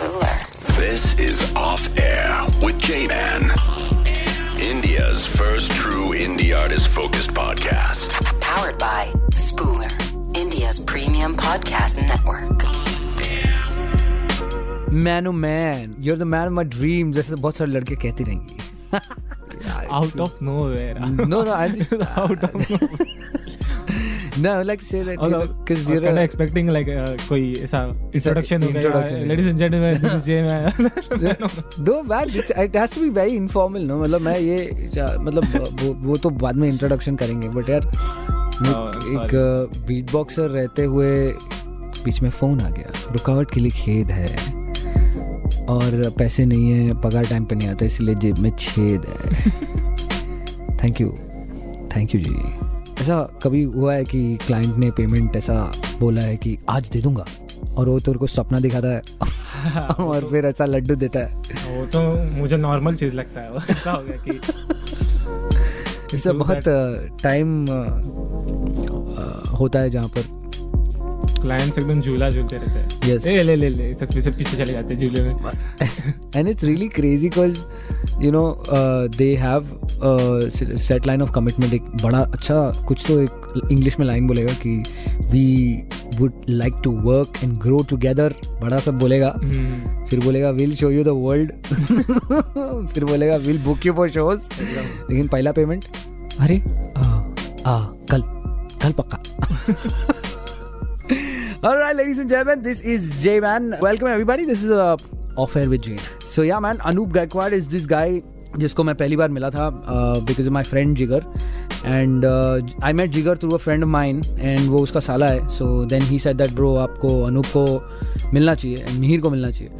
Spooler. This is Off Air with J Man. India's first true indie artist focused podcast. Powered by Spooler, India's premium podcast network. Man oh man you're the man my dream जैसे बहुत सारे लड़के कहती रहेंगी out of nowhere. no no I just out of nowhere. No I like to say that because you know, you're kind of expecting like uh, कोई ऐसा introduction होगा introduction, या, ladies and gentlemen this is Jay man though it has to be very informal no मतलब मैं ये मतलब वो, वो तो बाद में इंट्रोडक्शन करेंगे बट यार Oh, एक बीट बॉक्सर रहते हुए बीच में फ़ोन आ गया रुकावट के लिए खेद है और पैसे नहीं है पगार टाइम पे नहीं आता इसलिए जेब में छेद है thank you thank you ji ऐसा कभी हुआ है कि क्लाइंट ने पेमेंट ऐसा बोला है कि आज दे दूँगा? और वो तेरे को सपना दिखाता है। और फिर ऐसा लड्डू देता है। वो तो मुझे नॉर्मल चीज़ लगता है। ऐसा हो गया कि इससे बहुत टाइम होता है जहाँ पर। क्लाइंट्स एकदम झूला झूलते रहते हैं। Yes. ए, ले ले ले सब पीछे चले जाते हैं झूले में। And it's really crazy because you know they have set line of commitment एक बड़ा अच्छा कुछ तो एक इंग्लिश में लाइन बोलेगा कि we would like to work and grow together बड़ा सब बोलेगा। hmm. फिर बोलेगा will show you the world फिर बोलेगा will book you for shows लेकिन पहला पेमेंट अरे आ, कल कल पक्का. All right, ladies and gentlemen, this is J-Man. Welcome, everybody. This is a Air with J. So yeah, man, Anup Gaikwad is this guy जिसको मैं पहली बार मिला था because my friend Jigar and I met Jigar through a friend of mine and वो उसका साला है. So then he said that bro आपको अनूप को मिलना चाहिए एंड मिहिर को मिलना चाहिए.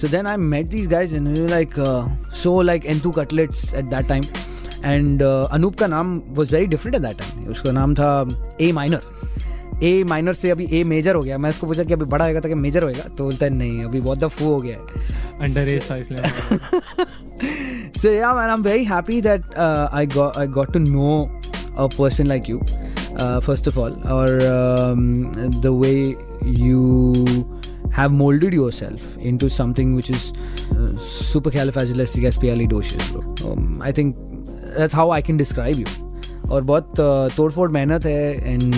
So then I met these guys and like so like two cutlets at that time and Anup का नाम was very different at that time उसका नाम था ए माइनर ए माइनर से अभी ए मेजर हो गया। मैं इसको पूछा कि अभी बड़ा होगा तो मेजर होएगा? तो बोलता है नहीं अभी बहुत दफू हो गया है। अंडर एज था इसलिए so yeah man I am very happy that I I got to know a person like you first of all और the way you have moulded yourself into something which is supercalifragilisticexpialidocious I think that's how I can describe you और बहुत uh, तोड़फोड़ मेहनत है and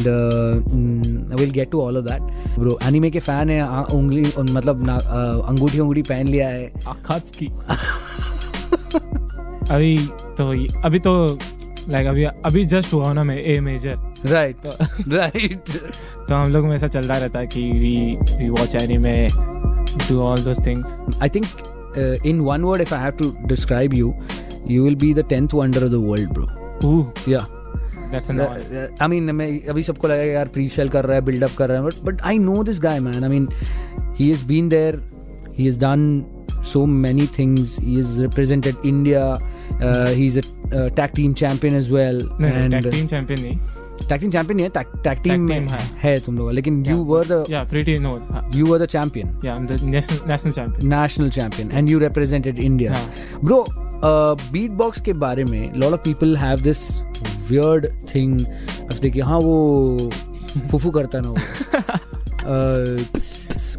will get to all of that bro anime के fan है आ- उंगली मतलब uh, अंगूठी अंगूठी पहन लिया है। आखात्सकी अभी तो अभी तो लाइक अभी अभी जस्ट हुआ ना मैं ए मेजर राइट राइट तो हम लोग में ऐसा चल रहा रहता है कि we we watch anime do all those things think, uh, in one word, if I have to describe you, you will be the tenth wonder of the world, bro. Oh Yeah. I mean मैं अभी सबको लगा यार pre sale कर रहा है buildup कर रहा है but but I know this guy man I mean he is been there he is done so many things he is represented India he is a tag team champion as well and team champion नहीं। टैक्टिंग champion है टैक में है। तुम लोग। लेकिन you were the yeah pretty no you were the champion yeah I am the national champion national champion and you represented India bro beat box के बारे में lot of people have this weird thing of देखिए हाँ वो फुफू करता ना वो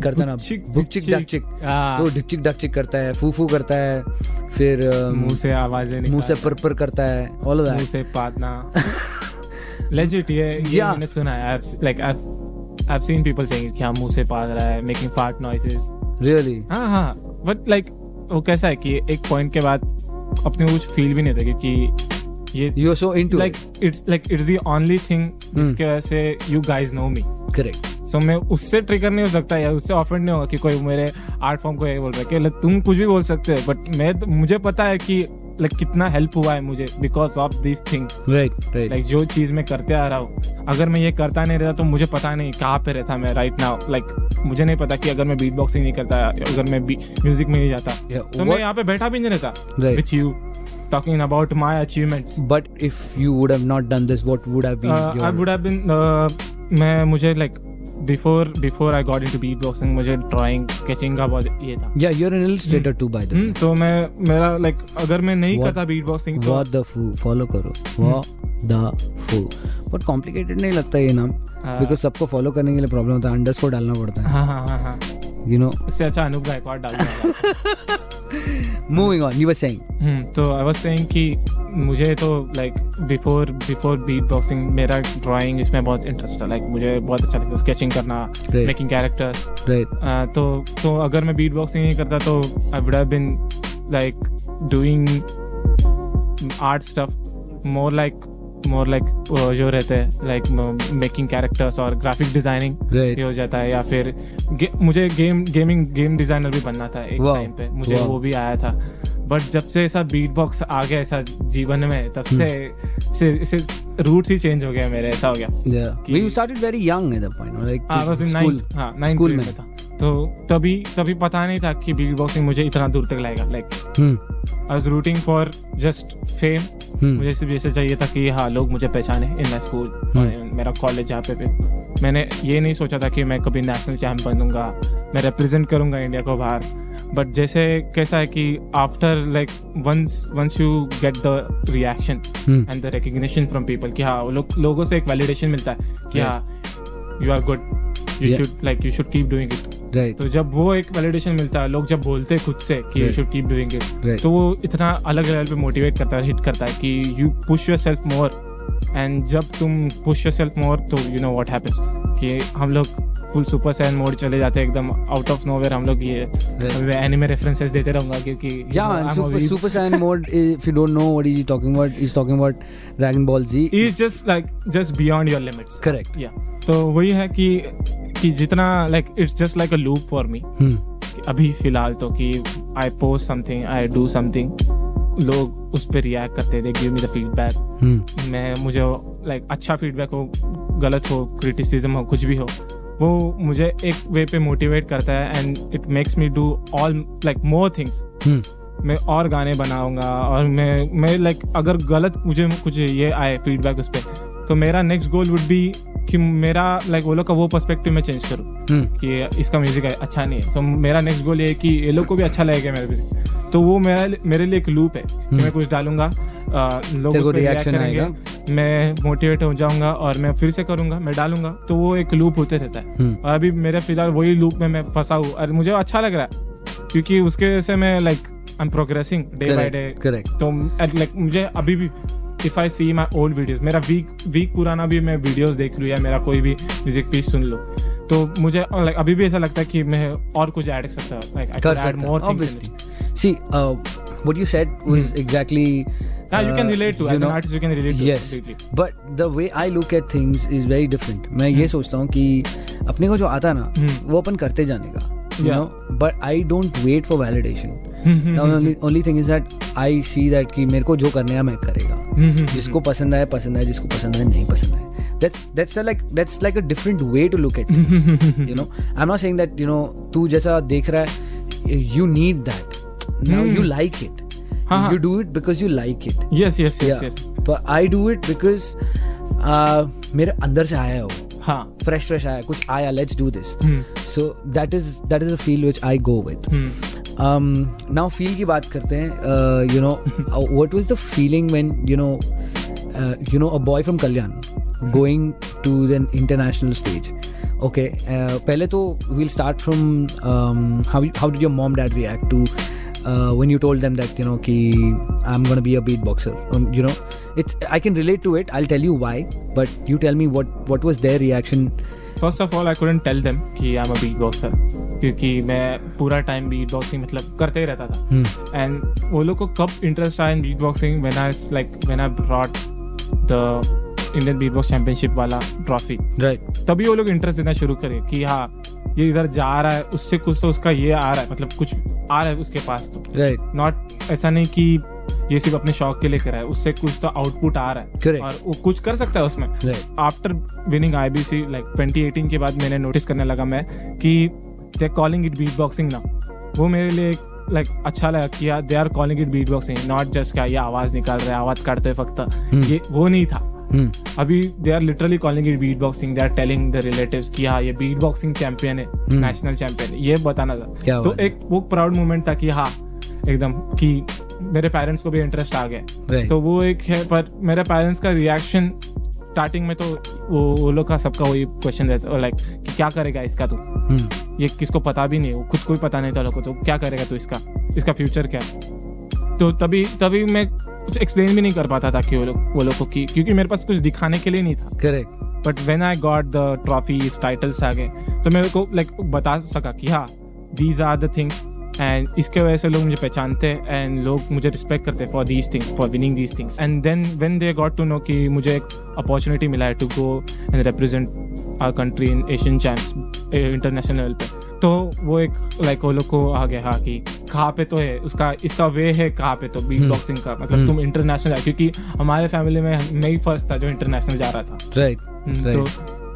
करता ना बुकचिक, डिकचिक। हाँ। वो डिकचिक डकचिक करता है फूफू करता है फिर मुँह से आवाज़ें मुँह से पर पर करता है all of मुँह से पादना लेजिट ये ये मैंने सुना है like I have seen people saying कि हाँ मुँह से पाद रहा है मेकिंग फार्ट नॉइसेस really? हाँ हाँ बट लाइक वो कैसा है कि एक पॉइंट के बाद अपने कुछ फील भी नहीं होता क्योंकि ये you are so into like it's like it's the only thing जिसके वजह से you guys know me correct. So मैं उससे ट्रिगर नहीं हो सकता या उससे ऑफेंड नहीं होगा कि कोई मेरे आर्ट फॉर्म को ये बोल रहा है कि तुम कुछ भी बोल सकते हो बट मैं तो- मुझे पता है कि लाइक कितना हेल्प हुआ है मुझे because of this thing right right. Like जो चीज़ मैं करते आ रहा हूँ अगर मैं ये करता नहीं रहता तो मुझे पता नहीं कहाँ पे रहता मैं राइट नाउ लाइक मुझे नहीं पता कि अगर मैं बीट बॉक्सिंग नहीं करता अगर मैं म्यूज़िक में नहीं जाता Yeah, तो what? मैं यहाँ पे बैठा भी नहीं रहता Right. With you talking about my achievements but if you would have not done this what would have been your I would have been मैं मुझे like before before I got into beat मुझे drawing sketching का बहुत ये था। Yeah you're an illustrator too by the way. हम्म, तो मैं मेरा लाइक अगर मैं नहीं करता बीट तो what the foo follow करो। What the foo बहुत कॉम्प्लिकेटेड नहीं लगता ये नाम हाँ। बिकॉज़ सबको फॉलो करने के लिए प्रॉब्लम होता है अंडरस्कोर डालना पड़ता है। हाँ हाँ हाँ हाँ। You know? इससे अच्छा अनूप गायकवाड़ डाल on you were saying. हम्म, तो आई वाज सेइंग कि मुझे तो like before before beat boxing मेरा ड्राइंग इसमें बहुत इंटरेस्ट है लाइक मुझे बहुत अच्छा लगता स्केचिंग करना मेकिंग कैरेक्टर्स right. तो तो अगर मैं बीट बॉक्सिंग नहीं करता तो I would have been like doing art stuff more like more like जो रहते हैं लाइक मेकिंग कैरेक्टर्स और ग्राफिक डिज़ाइनिंग ये हो जाता है या फिर गे, मुझे गेम गेमिंग गेम डिज़ाइनर भी बनना था एक टाइम पे। मुझे वो भी आया था। बट जब से ऐसा बीट बॉक्स आ गया ऐसा जीवन में तब Hmm. से से, से रूट्स ही चेंज हो गया मेरे ऐसा हो गया yeah. कि- but you started very young at that point no? like I was in school. Ninth हाँ नाइन्थ school में. में था। तो तभी तभी पता नहीं था कि बिग बॉक्सिंग मुझे इतना दूर तक लाएगा like. I was rooting for just fame. मुझे सिर्फ़ ऐसे चाहिए था कि हाँ लोग मुझे पहचाने इन माई स्कूल. मेरा कॉलेज जहाँ पे भी मैंने ये नहीं सोचा था कि मैं कभी नेशनल चैम्प बनूँगा मैं रिप्रेजेंट करूँगा इंडिया को बाहर बट जैसे कैसा है कि after like once once you get the reaction. And the recognition from people कि हाँ लोग लोगों से एक वैलिडेशन मिलता है कि हाँ you are good you should like you should keep doing it right. तो जब वो एक वैलिडेशन मिलता है लोग जब बोलते हैं खुद से कि you should keep doing it तो वो इतना अलग लेवल पे मोटिवेट करता है हिट करता है कि you push yourself more and जब तुम पुश योर सेल्फ मोर तो यू नो वॉट हैपेंस कि हम लोग फुल सुपर सैन मोड चले जाते हैं एकदम आउट ऑफ़ नोवेयर हम लोग ये एनिमे रेफरेंसेस देते रहूँगा क्योंकि weeb. super saiyan mode if you don't know what is he talking about he's talking about dragon ball z. Is just like just beyond your limits. Correct. Yeah. तो वही है कि कि जितना like it's just like a loop for me. अभी फ़िलहाल तो कि I post something I do something लोग उस पर रिएक्ट करते they give me the feedback. मैं मुझे लाइक अच्छा फीडबैक हो गलत हो क्रिटिसिज्म हो कुछ भी हो वो मुझे एक वे पे मोटिवेट करता है and it makes me do all like more things. मैं और गाने बनाऊँगा और मैं मैं लाइक अगर गलत मुझे कुछ ये आए फीडबैक उस पर तो मेरा नेक्स्ट गोल वुड बी कि मेरा लाइक वो लोग का वो पर्सपेक्टिव मैं चेंज करूँ Hmm. कि इसका म्यूज़िक अच्छा नहीं है। तो मेरा नेक्स्ट गोल ये है कि ये लोग को भी अच्छा लगेगा मेरे म्यूज़िक तो वो मेरा मेरे लिए एक लूप है कि मैं कुछ डालूँगा लोग करेंगे आएगा। मैं मोटिवेट हो जाऊँगा और मैं फिर से करूँगा मैं डालूँगा। तो वो एक लूप होते रहता है। Hmm. और अभी मेरे फ़िलहाल वही लूप में मैं फंसा हूँ। और मुझे अच्छा लग रहा है क्योंकि उसके वजह से मैं like I am progressing day by day correct तो लाइक मुझे अभी भी if I see my old videos मेरा वीक वीक पुराना भी मैं वीडियोज़ देख लूँ या मेरा कोई भी म्यूज़िक पीस सुन लो। तो मुझे अभी भी ऐसा लगता है कि मैं और कुछ ऐड कर सकता uh, मैं ये hmm. सोचता हूँ कि अपने को जो आता ना hmm. वो अपन करते जाने का but I don't wait for validation hmm, only thing is that I see that कि मेरे को जो करने है मैं करेगा हम्म, हम्म, जिसको पसंद आए पसंद आए जिसको पसंद आए नहीं पसंद आए that's that's like that's like a different way to look at things you know i'm not saying that you know तू जैसा देख रहा है you need that now Hmm. you like it हाँ, हाँ. you do it because you like it yes yes yes yeah yes but I do it because uh, मेरे अंदर से आया है हाँ फ्रेश फ्रेश आया कुछ आया let's do this hmm, so that is that is a feel which I go with hmm, now feel की बात करते हैं you know what was the feeling when you know you know a boy from Kalyan going to the international stage okay पहले तो we'll start from how did your mom dad react to uh, when you told them that you know ki I'm gonna be a beatboxer. Um, you know, it's I can relate to it. I'll tell you why, but you tell me what what was their reaction. First of all I couldn't tell them कि I am a beat boxer क्योंकि मैं पूरा time beat boxing मतलब करते ही रहता था Hmm. And वो लोग को कब इंटरेस्ट आया in beat boxing when I like when I brought the Indian beat box championship वाला ट्रॉफी राइट Right. तभी वो लोग इंटरेस्ट देना शुरू करे कि हाँ ये इधर जा रहा है उससे कुछ तो उसका ये आ रहा है मतलब कुछ आ रहा है उसके पास तो राइट Right. नॉट ऐसा नहीं कि ये सिर्फ़ अपने शौक के लिए करा है उससे कुछ तो आउटपुट आ रहा है। Correct. और वो कुछ कर सकता है उसमें। आफ्टर विनिंग आईबीसी लाइक 2018 के बाद मैंने नोटिस करने लगा मैं कि they calling it beat boxing ना वो मेरे लिए लाइक like, अच्छा लगा कि they are calling it beat boxing not just क्या ये आवाज़ निकाल रहे हैं आवाज़ काटते फक्त ये वो नहीं था। Hmm. अभी they are literally calling it beat boxing they are telling the relative कि हाँ ये बीट बॉक्सिंग चैंपियन है नेशनल hmm. चैंपियन है। ये बताना था। तो एक वो प्राउड मोमेंट था कि हाँ एकदम कि मेरे पेरेंट्स को भी इंटरेस्ट आ गया। Right. तो वो एक है पर मेरे पेरेंट्स का रिएक्शन स्टार्टिंग में तो वो वो लोग का सबका वही क्वेश्चन रहता है लाइक कि क्या करेगा इसका तू? हम्म, ये किसको पता भी नहीं वो खुद को भी पता नहीं था लोगों को तो क्या करेगा तू इसका? इसका फ्यूचर क्या है? तो तभी तभी मैं कुछ एक्सप्लेन भी नहीं कर पाता था कि वो लोग वो लोग को कि क्योंकि मेरे पास कुछ दिखाने के लिए नहीं था। Correct but when I got the trophies titles आ गए तो मेरे को लाइक बता सका कि हाँ these are the things and इसके वजह से लोग मुझे पहचानते एंड लोग मुझे रिस्पेक्ट करते for these things for winning these things and then when they got to know कि मुझे एक अपॉर्चुनिटी मिला है to go and represent our country in Asian champs international level पे तो वो एक लाइक वो लोग को आ गया हाँ कि कहाँ पे तो है? उसका इसका वे है कहाँ पे तो बीट बॉक्सिंग का। मतलब तुम इंटरनेशनल है क्योंकि हमारे फैमिली में मैं ही फ़र्स्ट था जो इंटरनेशनल जा रहा था। राइट हम्म, तो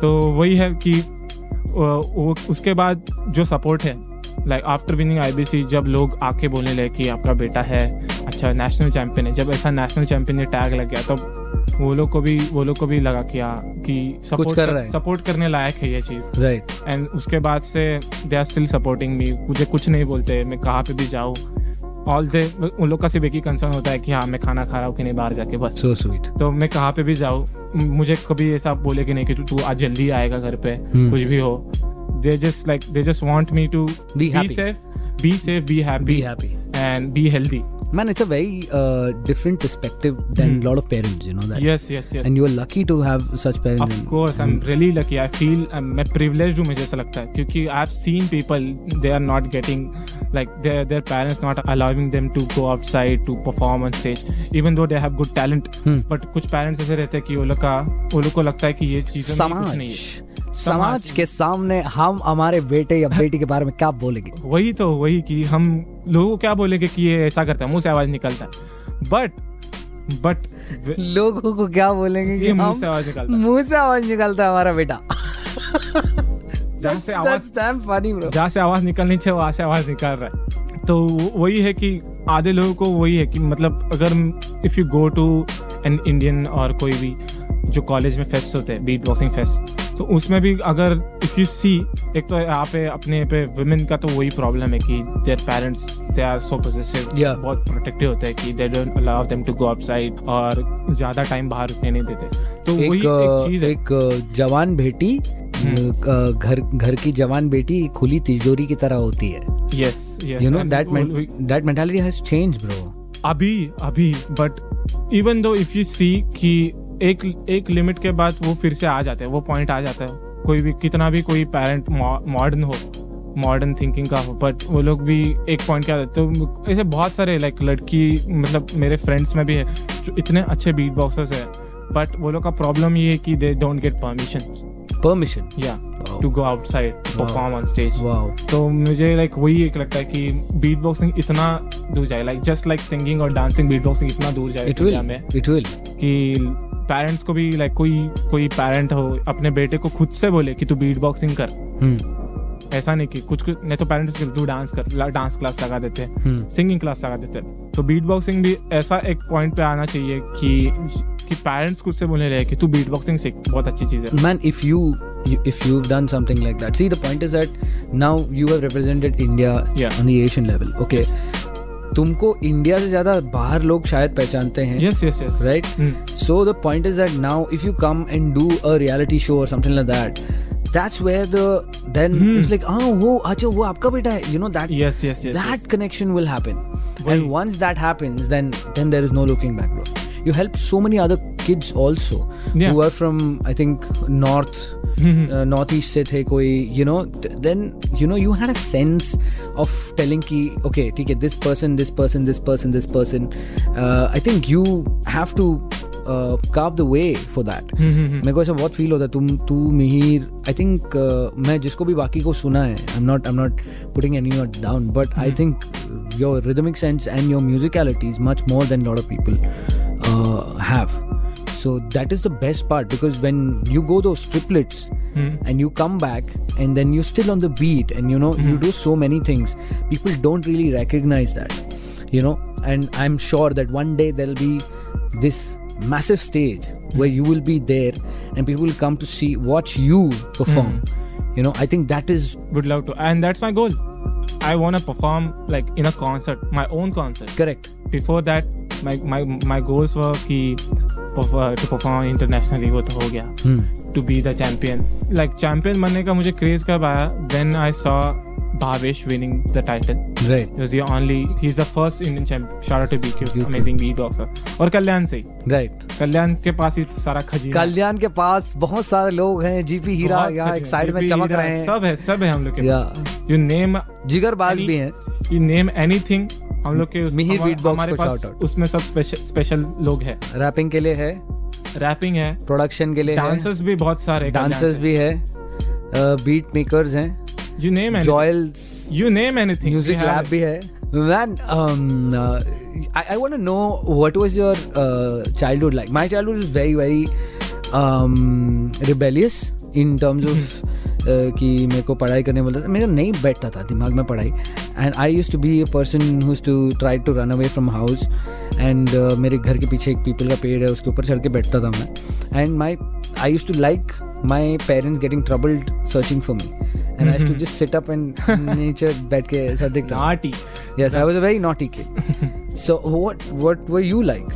तो वही है कि वो- उसके बाद जो सपोर्ट है लाइक आफ्टर विनिंग आईबीसी जब लोग आके बोलने लगे कि आपका बेटा है अच्छा नेशनल चैंपियन है जब ऐसा नेशनल चैंपियन ये टैग लग गया तब वो लोग को भी वो लोग को भी लगा कि हाँ कि सपोर्ट कर रहा है। सपोर्ट करने लायक है ये चीज़। राइट एंड उसके बाद से they are still supporting me मुझे कुछ नहीं बोलते मैं कहाँ पे भी जाऊँ। ऑल दे उन लोग का सिर्फ़ एक ही कंसर्न होता है कि हाँ मैं खाना खा रहा हूँ कि नहीं बाहर जाके बस। सो so स्वीट तो मैं कहाँ पे भी जाऊँ मुझे कभी ऐसा बोले कि नहीं कि तू तू आज जल्दी आएगा घर पे Hmm. कुछ भी हो। they just like they just want me to be, be safe. Be safe be happy. Be happy. And be healthy. Man, it's a very uh, different perspective than a Hmm. lot of parents, you know that. Yes yes yes And you are lucky to have such parents. Of and- course I am really lucky I feel मैं privilege हूँ मुझे ऐसा लगता है क्योंकि I have seen people they are not getting like their their parents not allowing them to go outside to perform on stage even though they have good talent Hmm. But कुछ parents ऐसे रहते हैं कि वो लोग का वो लोग को लगता है कि ये चीज़ें कुछ समाज नहीं है समाज के सामने हम हमारे बेटे या बेटी के बारे में क्या बोलेंगे वही तो वही कि हम लोगों को क्या बोलेंगे कि ये ऐसा करता है मुँह से आवाज़ निकलता है। बट बट लोगों को क्या बोलेंगे कि मुँह से आवाज़ निकलता मुँह से आवाज़ निकलता है हमारा बेटा। जहाँ से आवाज़ जहाँ से आवाज़ निकलनी चाहिए वहाँ से आवाज़ निकल रहा है। तो वही है कि आधे लोगों को वही है कि मतलब अगर if you go to an Indian और कोई भी जो कॉलेज में फेस्ट होते हैं बीट बॉक्सिंग फेस्ट तो उसमें भी अगर इफ़ यू सी एक तो यहाँ पे अपने पे वुमेन का तो वही प्रॉब्लम है कि their parents they are so possessive. बहुत प्रोटेक्टिव होते हैं कि they don't allow them to go outside और ज़्यादा टाइम बाहर रुकने नहीं देते। तो एक, वही एक चीज़ है। एक जवान बेटी हम्म। घर घर की जवान बेटी खुली तिजोरी की तरह होती है। Yes yes you know that that mentality has change bro अभी अभी but even though if you see कि एक एक लिमिट के बाद वो फिर से आ जाते हैं वो पॉइंट आ जाता है। कोई भी कितना भी कोई पेरेंट मॉडर्न हो मॉडर्न थिंकिंग का हो बट वो लोग भी एक पॉइंट क्या तो ऐसे बहुत सारे लाइक लड़की मतलब मेरे फ्रेंड्स में भी है जो इतने अच्छे बीट बॉक्सर्स है बट वो लोग का प्रॉब्लम ये है कि they don't get permission permission या to go outside perform on stage तो मुझे लाइक वही एक लगता है कि बीट बॉक्सिंग इतना दूर जाए लाइक जस्ट लाइक सिंगिंग और डांसिंग बीट बॉक्सिंग इतना दूर जाए इट विल इट विल कि पेरेंट्स को भी लाइक कोई कोई पेरेंट हो अपने बेटे को खुद से बोले कि तू बीट बॉक्सिंग कर। हम्म। ऐसा नहीं कि कुछ कुछ नहीं तो पेरेंट्स तू डांस कर डांस क्लास लगा देते हैं हम्म। सिंगिंग क्लास लगा देते हैं। तो बीट बॉक्सिंग भी ऐसा एक पॉइंट पे आना चाहिए कि कि पेरेंट्स खुद से बोलने लगे कि तू बीट बॉक्सिंग सीख बहुत अच्छी चीज़ है। If you, you if you've done something like that see the point is that now you have represented india Yeah. on the asian level okay? तुमको इंडिया से ज़्यादा बाहर लोग शायद पहचानते हैं yes yes yes right so the point is that now if you come and do a reality show और something like that that's where the then it's like हाँ वो अच्छा वो आपका बेटा है you know that yes yes yes that connection will happen and once that happens then then there is no looking back bro you help so many other kids also Yeah. who are from i think north uh, northeast से थे कोई you know th- then you know you had a sense of telling ki okay ठीक है this person this person this person this person uh, i think you have to uh, carve the way for that मेरे को ऐसा बहुत feel होता है तुम तू मिहिर आई थिंक मैं जिसको भी बाकी को सुना है I am not I am not putting any not down but I think your rhythmic sense and your musicality is much more than lot of people Uh, have so that is the best part because when you go those triplets hmm. and you come back and then you're still on the beat and you know you hmm. do so many things people don't really recognize that you know? And i'm sure that one day there'll be this massive stage hmm. where you will be there and people will come to see watch you perform you know? I think that is would love to. And that's my goal i want to perform like in a concert my own concert correct before that my my my goals were कि to perform internationally. वो तो हो गया Hmm. To be the champion. Like champion बनने का मुझे craze कब आया When I saw Bhavesh winning the title right He was the only he's the first Indian champion. Shout out to BQ, BQ. amazing beatboxer. और कल्याण से right कल्याण के पास ही सारा खजीना। कल्याण के पास बहुत सारे लोग हैं जीपी हीरा यहाँ एक साइड में चमक रहे हैं। सब है सब है हम लोग के या पास यू नेम जिगरबाज Any- भी हैं। यू नेम एनीथिंग हम लोग के उस, मिहिर हमा- हमारे पास उसमें सब स्पेशल स्पेशल लोग हैं। रैपिंग के लिए है। रैपिंग है। प्रोडक्शन के लिए डांसर्स भी बहुत सारे डांसर्स भी है। बीट मेकर्स हैं। You name जॉयल्स you name anything music lab भी है man I I want to know what was your childhood like my childhood is very very rebellious in terms of कि मेरे को पढ़ाई करने बोलता था मेरा नहीं बैठता था दिमाग में पढ़ाई and I use to be a person whose to try to run away from house and मेरे घर के पीछे एक पीपल का पेड़ है उसके ऊपर चढ़ के बैठता था मैं and my I use to like my parents getting troubled searching for me and I to just sit up and नीचे बैठ के ऐसा देखता naughty Yes, I was a very naughty kid. so what what were you like?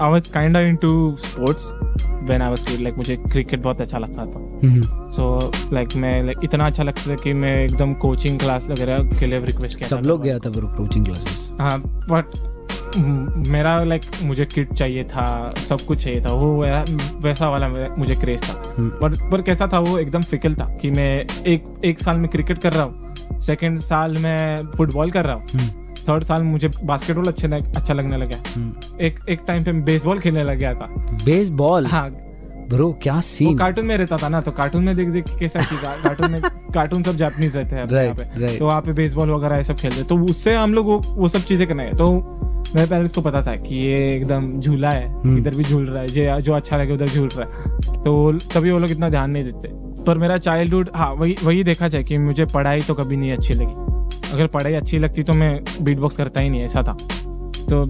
I was kind of into sports when I was kid like मुझे cricket बहुत अच्छा लगता था। सो लाइक मैं like, इतना अच्छा लगता था कि मैं एकदम कोचिंग क्लास वगैरह के लिए रिक्वेस्ट किया सब लोग गया था ब्रो कोचिंग क्लासेस हाँ बट मेरा लाइक मुझे किट चाहिए था सब कुछ चाहिए था वो वैसा वाला मुझे क्रेज था। हम्म। पर पर कैसा था वो एकदम फिकल था कि मैं एक एक साल में क्रिकेट कर रहा हूँ सेकेंड साल में फुटबॉल कर रहा हूँ थर्ड साल मुझे बास्केटबॉल अच्छे लग- अच्छा लगने लगा। एक एक टाइम पे बेसबॉल खेलने लग गया था। बेसबॉल हाँ। ब्रो क्या वो सीन कार्टून में रहता था ना तो कार्टून में देख देख कैसा कार्टून में कार्टून सब जापानीज रहते हैं Right, right. तो वहाँ पे बेसबॉल वगैरह ये सब खेलते। तो उससे हम लोग वो, वो सब चीज़ें करने तो मेरे पेरेंट्स को पता था कि ये एकदम झूला है हम्म। इधर भी झूल रहा है जो जो अच्छा लगे उधर झूल रहा है। तो तभी वो लोग इतना ध्यान नहीं देते। पर मेरा चाइल्डहुड हाँ वही वही देखा जाए कि मुझे पढ़ाई तो कभी नहीं अच्छी लगी। अगर पढ़ाई अच्छी लगती तो मैं बीट बॉक्स करता ही नहीं ऐसा था। तो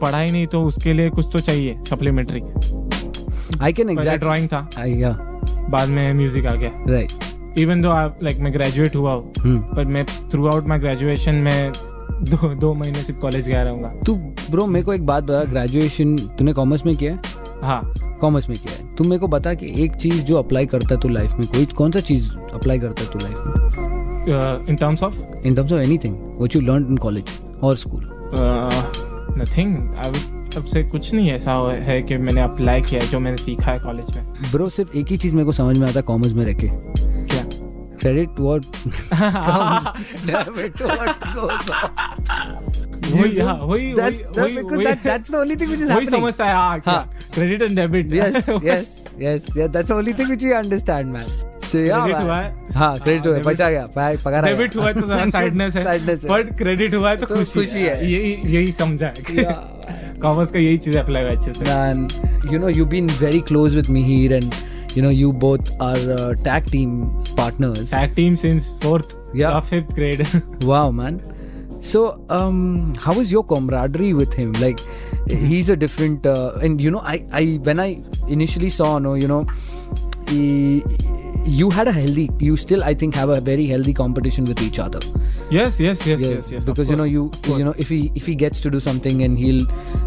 पढ़ाई नहीं तो उसके लिए कुछ तो चाहिए supplementary I can exact drawing था। या बाद में म्यूज़िक आ गया। राइट इवन दो लाइक मैं ग्रेजुएट हुआ हूँ पर मैं थ्रू आउट माई ग्रेजुएशन में दो दो महीने सिर्फ़ कॉलेज गया रहूँगा। तू ब्रो मेरे को एक बात बता ग्रेजुएशन तूने कॉमर्स में किया है? हाँ। कॉमर्स में किया है। तू मेरे को बता कि एक चीज़ जो अप्लाई करता है तू लाइफ में कोई कौन सा चीज़ अप्लाई करता है तू लाइफ में? In terms of in terms of anything what you learn in college और स्कूल नथिंग अब से कुछ नहीं ऐसा है कि मैंने अप्लाई किया जो मैंने सीखा है कॉलेज में। ब्रो सिर्फ़ एक ही चीज़ मेरे को समझ में आता कॉमर्स में रह के। क्या? क्रेडिट वही हाँ वही वही- वही वही समझता है. क्रेडिट एंड डेबिट है? हाँ क्रेडिट हुआ है, गया. पगार हुआ तो है. बट क्रेडिट हुआ तो तो खुशी है। यही यही समझा है. कॉमर्स का यही चीज़ अप्लाई हुआ अच्छे से man, you know, you've been very close with Mihir and you know, you both are uh, tag team partners. tag team since fourth Yeah. fifth grade. Wow, man. So, um, how is your camaraderie with him? Like, he's a different, uh, and you know, I, I, when I initially saw, no, you know, he, you had a healthy, you still, I think, have a very healthy competition with each other. yes, yes, yes, Yeah, yes, yes. Because you know, you, you know, if he, if he gets to do something and he'll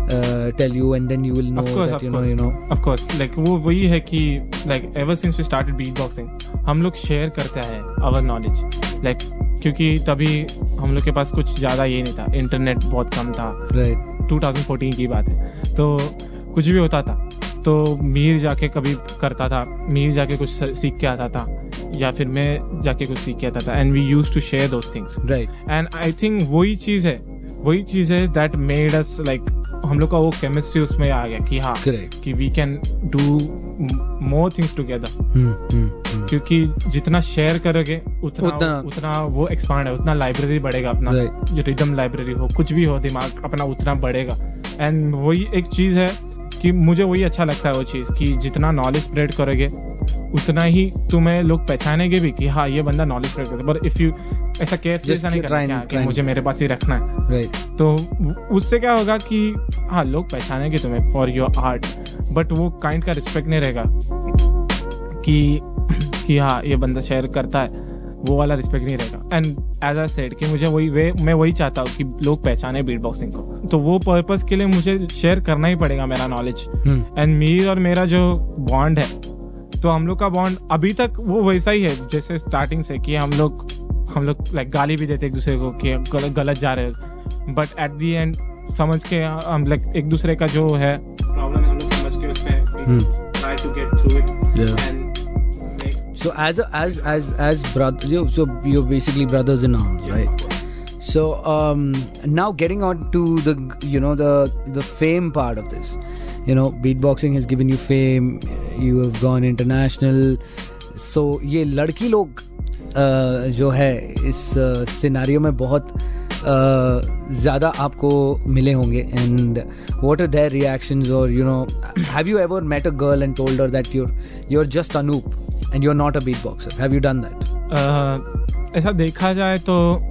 uh, tell you, and then you will know of course, that, of you course, know, you know. of course. Like वो वही है कि like ever since we started beatboxing, हम लोग share करते हैं our knowledge. Like क्योंकि तभी हम लोग के पास कुछ ज़्यादा ये नहीं था इंटरनेट बहुत कम था Right. 2014 की बात है तो कुछ भी होता था तो मीर जाके कभी करता था मीर जाके कुछ सीख के आता था या फिर मैं जाके कुछ सीख के आता था and we use to share those things Right. And I think वही चीज़ है वही चीज़ है दैट मेड अस लाइक हम लोग का वो केमिस्ट्री उसमें आ गया कि हाँ Correct. कि we can do more things together. क्योंकि जितना शेयर करोगे उतना उतना- उतना, वो एक्सपांड है उतना लाइब्रेरी बढ़ेगा अपना Right. जो रिदम लाइब्रेरी हो कुछ भी हो दिमाग अपना उतना बढ़ेगा एंड वही एक चीज़ है कि मुझे वही अच्छा लगता है वो चीज़ कि जितना नॉलेज स्प्रेड करोगे उतना ही तुम्हें लोग पहचानेंगे भी कि हाँ ये बंदा नॉलेज स्प्रेड करता है पर इफ़ यू ऐसा केयर ऐसा नहीं करना कि हाँ. मुझे मेरे पास ही रखना है Right. तो उससे क्या होगा कि हाँ लोग पहचानेंगे तुम्हें फॉर योर आर्ट बट वो काइंड का रिस्पेक्ट नहीं रहेगा कि कि हाँ ये बंदा शेयर करता है वो वाला रिस्पेक्ट नहीं रहेगा। एंड एज आई सेड कि मुझे वही वे मैं वही चाहता हूँ कि लोग पहचाने बीट बॉक्सिंग को। तो वो पर्पस के लिए मुझे शेयर करना ही पड़ेगा मेरा नॉलेज एंड मीर और मेरा जो बॉन्ड है तो हम लोग का बॉन्ड अभी तक वो वैसा ही है जैसे स्टार्टिंग से कि हम लोग हम लोग लाइक गाली भी देते एक दूसरे को कि गलत गलत जा रहे हो। बट एट दी एंड समझ के हम लाइक एक दूसरे का जो है प्रॉब्लम है हम लोग समझ के उस try to get through it and So as a, as as as brother, you, so you're basically brothers in arms, right? So um, now getting on to the you know the the fame part of this, you know, beatboxing has given you fame. You have gone international. So ये लड़की लोग uh, जो है इस scenario में बहुत uh, ज़्यादा आपको मिले होंगे and what are their reactions और you know have you ever met a girl and told her that you're you're just Anoop and you're not a beatboxer. Have you done that? Uh, ऐसा देखा जाए तो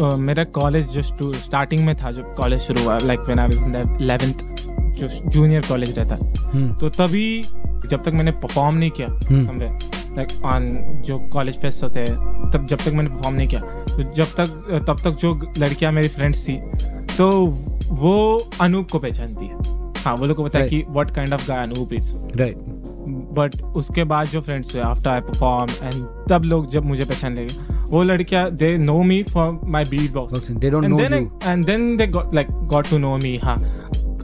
uh, मेरा college जो starting में था जब कॉलेज शुरू हुआ like when I was 11th जो जूनियर कॉलेज रहता Hmm. तो तभी जब तक मैंने परफॉर्म नहीं किया Hmm. समझे लाइक ऑन जो कॉलेज फेस्ट होते हैं तब जब तक मैंने परफॉर्म नहीं किया तो जब तक तब तक जो लड़कियाँ मेरी फ्रेंड्स थी तो वो अनूप को पहचानती है हाँ वो लोग को पता है. कि what kind of guy Anoop is Right. But उसके बाद जो फ्रेंड्स हुए आफ्टर आई परफॉर्म एंड तब लोग जब मुझे पहचान लगे वो लड़कियाँ they know me for my beat box. They don't know and then they like got to know me हाँ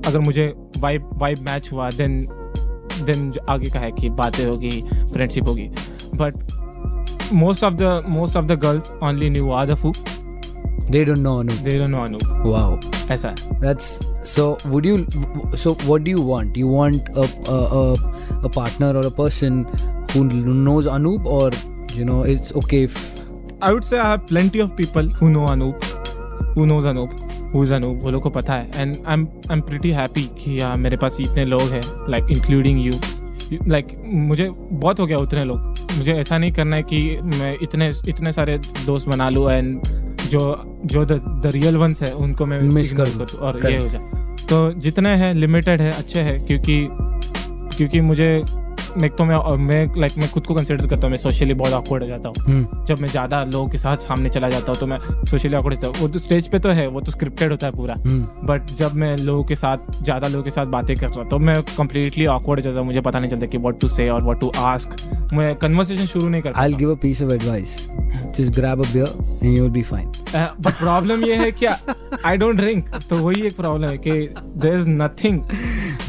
अगर मुझे वाइब वाइब मैच हुआ देन देन आगे का है कि बातें होगी फ्रेंडशिप होगी but most of the most of the girls only knew आदफू They don't know Anoop. They don't know Anu Wow. ऐसा है That's so. Would you? So what do you want? You want a a a, a partner or a person who knows Anoop, or you know, it's okay if I would say I have plenty of people who know Anoop, who knows Anoop, who is Anoop, वो लोग को पता है and I'm I'm pretty happy कि हाँ मेरे पास इतने लोग हैं like including you लाइक मुझे बहुत हो गया उतने लोग मुझे ऐसा नहीं करना है कि मैं इतने इतने सारे दोस्त बना लूँ एंड जो जो द रियल वंस है उनको मैं ignore कर दूँ। दूँ और ये हो जाए तो जितने हैं लिमिटेड है अच्छे हैं क्योंकि क्योंकि मुझे मैं तो मैं मैं लाइक मैं खुद को कंसिडर करता हूँ मैं सोशली बहुत awkward हो जाता हूँ Hmm. जब मैं ज़्यादा लोगों के साथ सामने चला जाता हूँ तो मैं सोशली awkward होता हूँ वो तो स्टेज पे तो है वो तो स्क्रिप्टेड होता है पूरा. बट जब मैं लोगों के साथ ज़्यादा लोगों के साथ बातें कर रहा हूँ तो मैं कंप्लीटली awkward हो जाता हूँ मुझे पता नहीं चलता कि व्हाट टू से और व्हाट टू आस्क मैं कन्वर्सेशन शुरू नहीं कर I'll give a piece of advice. Just grab a beer and you will be fine. But problem ये है कि आई डोंट ड्रिंक तो वही एक प्रॉब्लम है कि देयर इज़ नथिंग.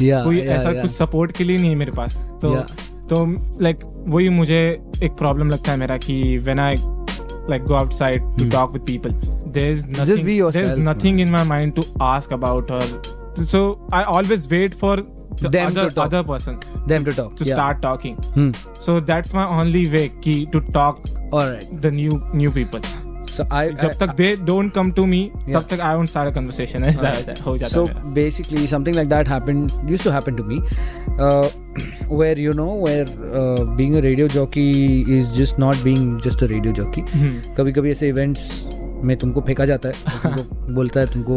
कोई ऐसा कुछ सपोर्ट के लिए नहीं है मेरे पास तो Yeah. तो लाइक like, वही मुझे एक प्रॉब्लम लगता है मेरा कि when I like go outside to talk with people there's nothing Hmm. be yourself, there's nothing in my mind to ask about her so i always wait for the Them to other talk. other person Them to talk. to yeah. start talking Hmm. so that's my only way key to talk All right. the new new people So I. जब I- तक they don't come to me Yeah. तब तक I won't start a conversation ऐसा Alright. हो जाता so है basically something like that happened used to happen to me uh, where you know where being radio jockey is just not being just a radio jockey कभी कभी ऐसे events में तुमको फेंका जाता है बोलता है तुमको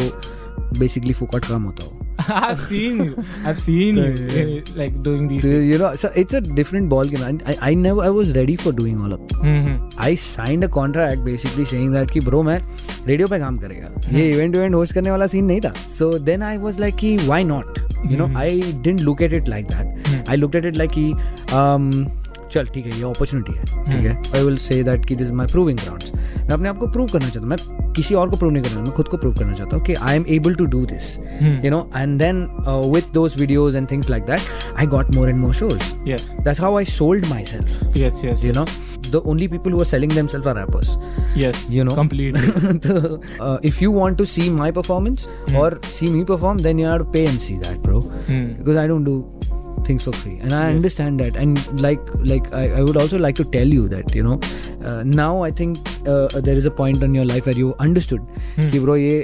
बेसिकली फोकट काम होता हो। I've seen you I've seen you uh, like doing these So, things you know so it's a different ball game and I, I never I was ready for doing all of hmm, I signed a contract basically saying that कि bro मैं radio पे काम करेगा ये event event host करने वाला scene नहीं था so then I was like कि why not you know I didn't look at it like that I looked at it like कि um, चल ठीक है ये अपॉर्चुनिटी है ठीक है आई विल से दैट कि दिस माय प्रूविंग ग्राउंड्स मैं अपने आप को प्रूव करना चाहता हूँ मैं किसी और को प्रूव नहीं करना मैं खुद को प्रूव करना चाहता हूँ कि I am able to do this you know and then with those videos and things like that I got more and more shows that's how I sold myself yes yes you yes. know the only people who are selling themselves are rappers yes you know completely the, uh, if you want to see my performance mm. or see me perform then you have to pay and see that bro Hmm. because i don't do things for free and i Yes. understand that and like like I, I would also like to tell you that you know uh, now i think uh, there is a point in your life where you understood कि bro ये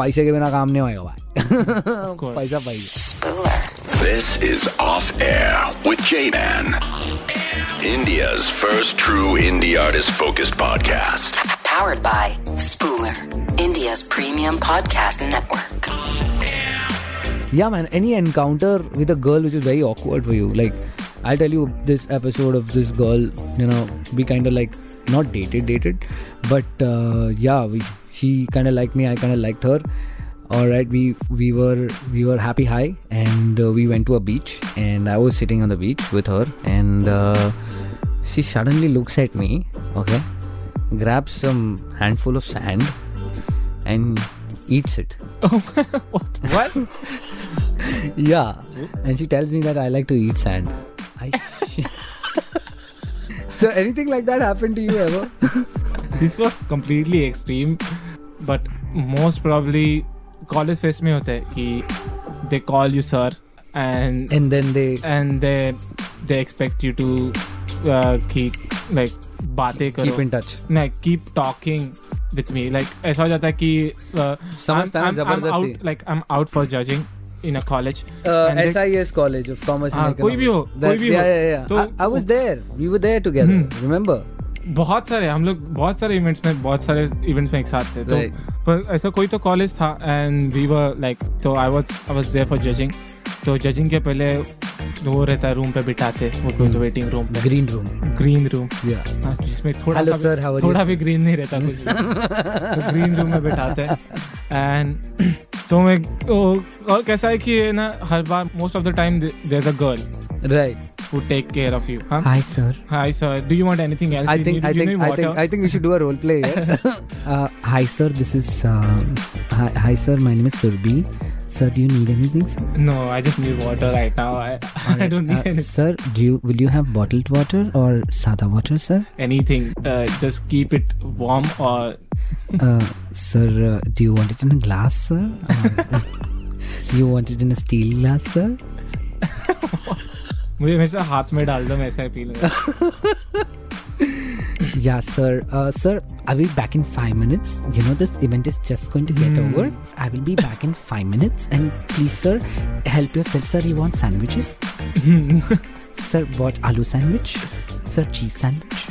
पैसे के बिना काम नहीं होएगा भाई course. पैसा पाइए Spooler. This is Off Air with J-Man. India's first true indie artist focused podcast. Powered by Spooler, India's premium podcast network. Yeah, man. Any encounter with a girl which is very awkward for you? Like, I'll tell you this episode of this girl, you know, we kind of like not dated, dated, but uh, yeah, we, she kind of liked me. I kind of liked her. All right, we we were we were happy high, and uh, we went to a beach, and I was sitting on the beach with her, and uh, she suddenly looks at me, okay, grabs some handful of sand, and eats it. what? What? Yeah, and she tells me that I like to eat sand. I. so anything like that happened to you ever? this was completely extreme, but most probably college fest में होता है कि they call you sir and and then they and they they expect you to uh, keep like बातें करो keep in touch. नहीं keep talking with me like ऐसा हो जाता है कि uh, समझता है ज़बरदस्ती। out for judging in a college Uh, and they- SIS College of Commerce हाँ, कोई भी हो, कोई भी हो। yeah, yeah. तो- I, I was there. We were there together. Hmm. बहुत सारे हम लोग बहुत सारे इवेंट्स में बहुत सारे इवेंट्स में एक साथ थे। तो पर ऐसा कोई तो कॉलेज था एंड वी वर लाइक तो I was I was there for judging तो जजिंग के पहले वो रहता है रूम पे बिठाते वो कोई तो वेटिंग रूम पे। Green room. Green room Yeah. हाँ, जिसमें थोड़ा सा sir, भी, थोड़ा भी ग्रीन नहीं रहता कुछ तो ग्रीन रूम में बिठाते। हैं एंड तो मैं वो- और कैसा है कि ना हर बार most of the time there is a girl Right. who take care of you huh? Hi, sir. hi sir do you want anything else I think need- I think I water? think I think we should do a role play here. uh, hi, sir. This is uh, hi, hi, sir. My name is Surbi. Sir, do you need anything, sir? No, I just need water right now. I, I don't need Uh, anything. sir, do you will you have bottled water or sada water, sir? anything. Uh, just keep it warm or Uh, sir, uh, do you want it in a glass, sir? You want it in a steel glass, sir? मुझे हमेशा हाथ में डाल दो मैं ऐसा ही P लूंगा Yeah, sir. Uh, sir, I will be back in five minutes. You know, this event is just going to get over. I will be back in five minutes. And please, sir, help yourself, sir. You want sandwiches? sir, what aloo sandwich? Sir, cheese sandwich?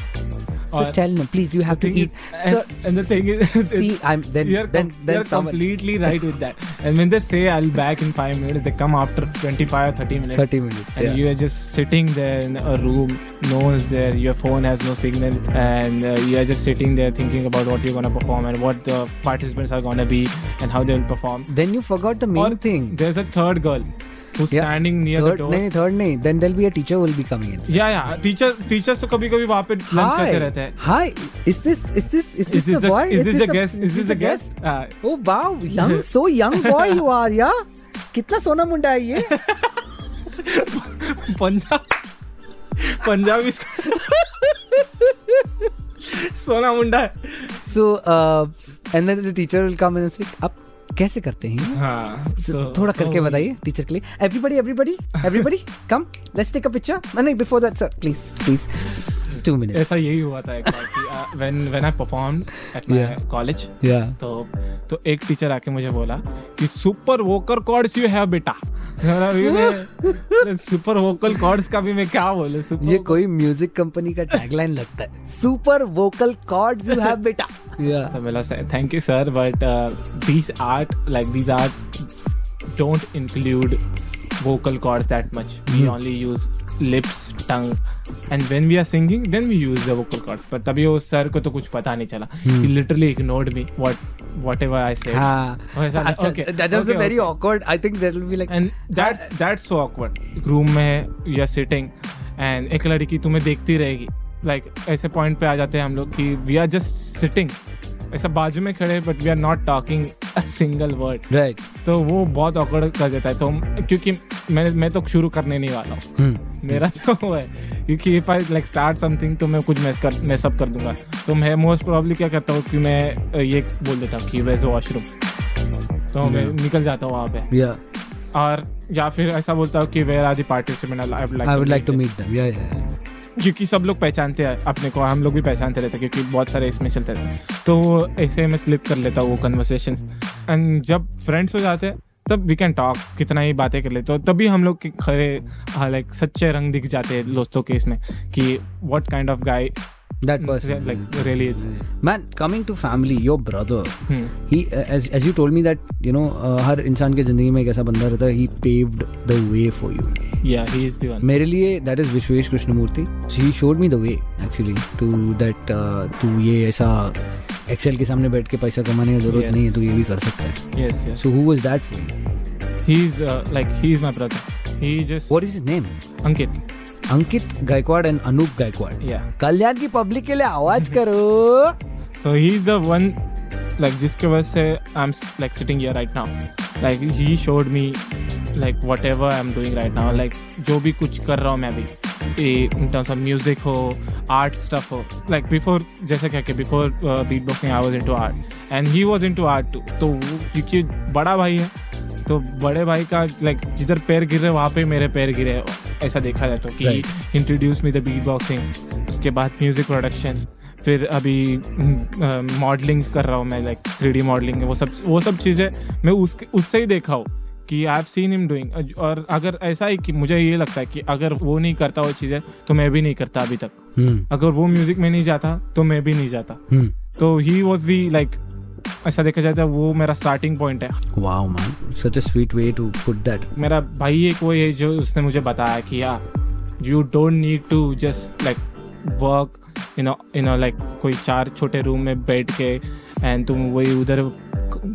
Sir, Or- tell no, please. You have to eat. is, and, Sir, and the thing is, see, I'm then you're, then com- then you're someone completely right with that. And when they say I'll back in five minutes, they come after 25 or 30 minutes. thirty minutes. And yeah. you are just sitting there in a room, no one's there, your phone has no signal, and uh, you are just sitting there thinking about what you're gonna perform and what the participants are gonna be and how they'll perform. Then you forgot the main Or thing. There's a third girl who's Yeah. standing near Third, the door. नहीं third नहीं. Then there'll be a teacher will be coming in. या या teacher teachers तो कभी कभी वहाँ पे lunch करते रहते हैं Hi. Is this is this is this Is this a, boy? is this a guest? Is this a guest? Uh, Oh wow, young, so young boy you are, yeah. कितना सोना मुंडा है ये? पंजाब पंजाबी सोना मुंडा है So uh, and then the teacher will come in and speak. आप कैसे करते हैं? हाँ, तो, थोड़ा करके तो बताइए टीचर के लिए। Everybody everybody everybody come let's take a picture नहीं before that sir please please two minute ऐसा यही हुआ था एक बार कि when when I perform at my college तो तो एक टीचर आके मुझे बोला कि super vocal cords you have बेटा। सुपर वोकल कॉर्ड्स का भी मैं क्या बोलूँ? सुपर ये कोई म्यूज़िक कंपनी का टैगलाइन लगता है। Super vocal cords you have बेटा। तो मिला sir thank you sir but this art like this art don't include vocal cords that much. Mm. We only use lips, tongue, and when we are singing, then we use the vocal cords. But तभी वो sir को तो कुछ पता नहीं चला. He literally ignored me. What, whatever I said. हाँ Oh, अच्छा, okay, that was okay, a very okay. awkward I think there will be like And that's that's so awkward. Room में यू आर सिटिंग एंड एक लड़की तुम्हें देखती रहेगी like, ऐसे point पे आ जाते हैं हम लोग कि वी आर जस्ट सिटिंग ऐसा बाजू में खड़े but we are not talking a single word right. तो वो बहुत awkward कर देता है। तो क्योंकि मैं मैं तो शुरू करने नहीं वाला हूँ। hmm. मेरा तो वो है। क्योंकि if I like start something तो मैं कुछ मैस कर मैस अप कर दूँगा। तो मैं मोस्ट प्रॉब्ली क्या करता हूँ कि मैं ये बोल देता हूँ कि वैसे वॉशरूम तो मैं निकल जाता हूँ वहाँ पे। Yeah. और या फिर ऐसा बोलता हूँ कि where are the participant I would to them. meet them. Yeah yeah. क्योंकि सब लोग पहचानते हैं अपने को, हम लोग भी पहचानते रहते हैं क्योंकि बहुत सारे इसमें चलते रहते हैं। तो ऐसे में स्लिप कर लेता हूँ वो कन्वर्सेशन एंड जब फ्रेंड्स हो जाते हैं, तब वी कैन टॉक कितना ही बातें कर लेते हो। तभी हम लोग के खरे लाइक सच्चे रंग दिख जाते हैं दोस्तों के इसमें कि what kind of guy that person like really is man coming to family your brother Hmm. he uh, as, as you told me that you know uh, हर इंसान के ज़िंदगी में एक ऐसा बंदा रहता है he paved the way for you Yeah, he is the one. मेरे लिए that is Vishwesh Krishnamurthy he showed me the way actually to that तू ये ऐसा एक्सेल के सामने बैठ के पैसा कमाने की ज़रूरत Yes. नहीं है तू ये भी कर सकता है Yes, yes. So who was that for you He's uh, like he's my brother. He just what is his name Ankit. Ankit Gaikwad and Anoop Gaikwad. Kalyan की पब्लिक के लिए आवाज़ करो. So he is the one like जिसके वजह से I am like sitting here right now like he showed me like what I am doing right now like जो भी कुछ कर रहा हूँ मैं अभी इन टर्म्स ऑफ़ म्यूज़िक हो आर्ट स्टफ़ हो. लाइक बिफोर जैसे क्या कि before beat boxing I was into art and he was into art too तो क्योंकि बड़ा भाई है तो बड़े भाई का लाइक like, जिधर पैर गिर रहे वहाँ पे मेरे पैर गिरे ऐसा देखा जाए तो कि introduce me the beat boxing उसके बाद म्यूज़िक प्रोडक्शन फिर अभी मॉडलिंग कर रहा हूँ मैं लाइक थ्री डी मॉडलिंग वो सब वो सब चीज़ें मैं उसके उससे ही देखा हूँ कि I have seen him doing और अगर ऐसा ही कि मुझे ये लगता है कि अगर वो नहीं करता वो चीज़ें तो मैं भी नहीं करता अभी तक। हम्म। अगर वो म्यूज़िक में नहीं जाता तो मैं भी नहीं जाता। हम्म। तो ही वॉज़ दी लाइक ऐसा देखा जाए तो वो मेरा स्टार्टिंग पॉइंट है। Wow man such a sweet way to put that मेरा भाई एक वो है जो उसने मुझे बताया कि या you don't need to just like work you know you know like कोई चार छोटे रूम में बैठ के एंड तुम वही उधर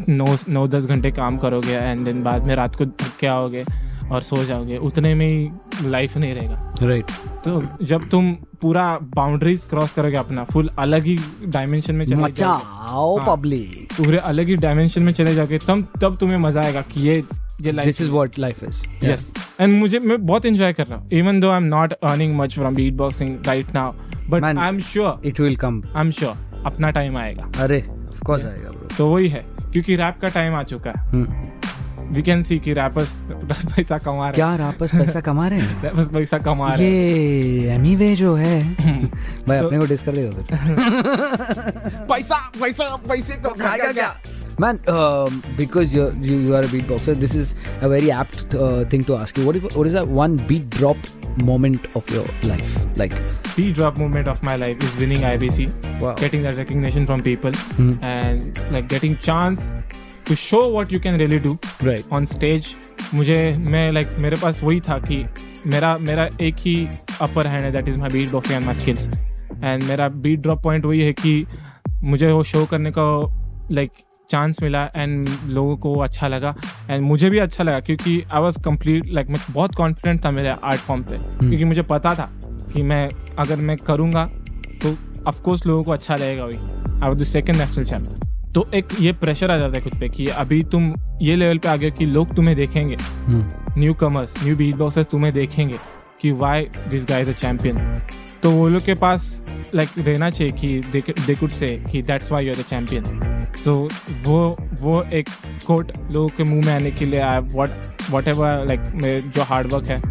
नौ नौ दस घंटे काम करोगे एंड देन बाद में रात को थक के आओगे. और सो जाओगे। उतने में ही लाइफ नहीं रहेगा। Right right. तो जब तुम पूरा बाउंड्रीज क्रॉस करोगे अपना फुल अलग ही डायमेंशन में चले जाओगे। हाँ। पब्लिक पूरे अलग ही डायमेंशन में चले जाओगे तब तब तुम्हें मज़ा आएगा कि ये ये life this is what life is yes and मुझे मैं बहुत एंजॉय कर रहा हूँ। Even though I am not earning much from beat boxing right now but. I am sure it will come I am sure अपना time आएगा। अरे of course आएगा ब्रो तो वही है क्योंकि रैप का टाइम आ चुका है। हम्म वी कैन सी कि रैपर्स पैसा कमा रहे क्या रापस पैसा कमा रहे हैं हैं रैपर्स पैसा कमा रहे हैं ये एमी वे जो है भाई अपने को डिस कर फिर पैसा पैसा पैसे को खाएगा क्या Man, um, because you're, you you are a beatboxer, this is a very apt uh, thing to ask you. What is what is that one beat drop moment of your life? Like, Beat drop moment of my life is winning IBC, Wow. getting that recognition from people, Hmm. and like getting chance to show what you can really do. right? On stage मुझे मैं like like, मेरे पास वही था कि मेरा मेरा एक ही अपर हैंड है that is my beat boxing and my skills and मेरा बीट ड्रॉप पॉइंट वही है कि मुझे वो शो करने का लाइक like, चांस मिला एंड लोगों को अच्छा लगा. एंड मुझे भी अच्छा लगा क्योंकि आई वॉज़ कंप्लीट लाइक मैं बहुत कॉन्फिडेंट था मेरे आर्ट फॉर्म पे. क्योंकि मुझे पता था कि मैं अगर मैं करूँगा तो ऑफकोर्स लोगों को अच्छा लगेगा वही. I was the second national champion तो एक ये प्रेशर आ जाता है खुद पे कि अभी तुम ये लेवल पे आ गए कि लोग तुम्हें देखेंगे. New comers new beat boxers तुम्हें देखेंगे कि why this guy is a champion तो वो लोग के पास लाइक like, रहना चाहिए कि दे कुड से कि that's why you are the champion so वो वो एक कोट लोगों के मुँह में आने के लिए I what whatever like जो हार्डवर्क है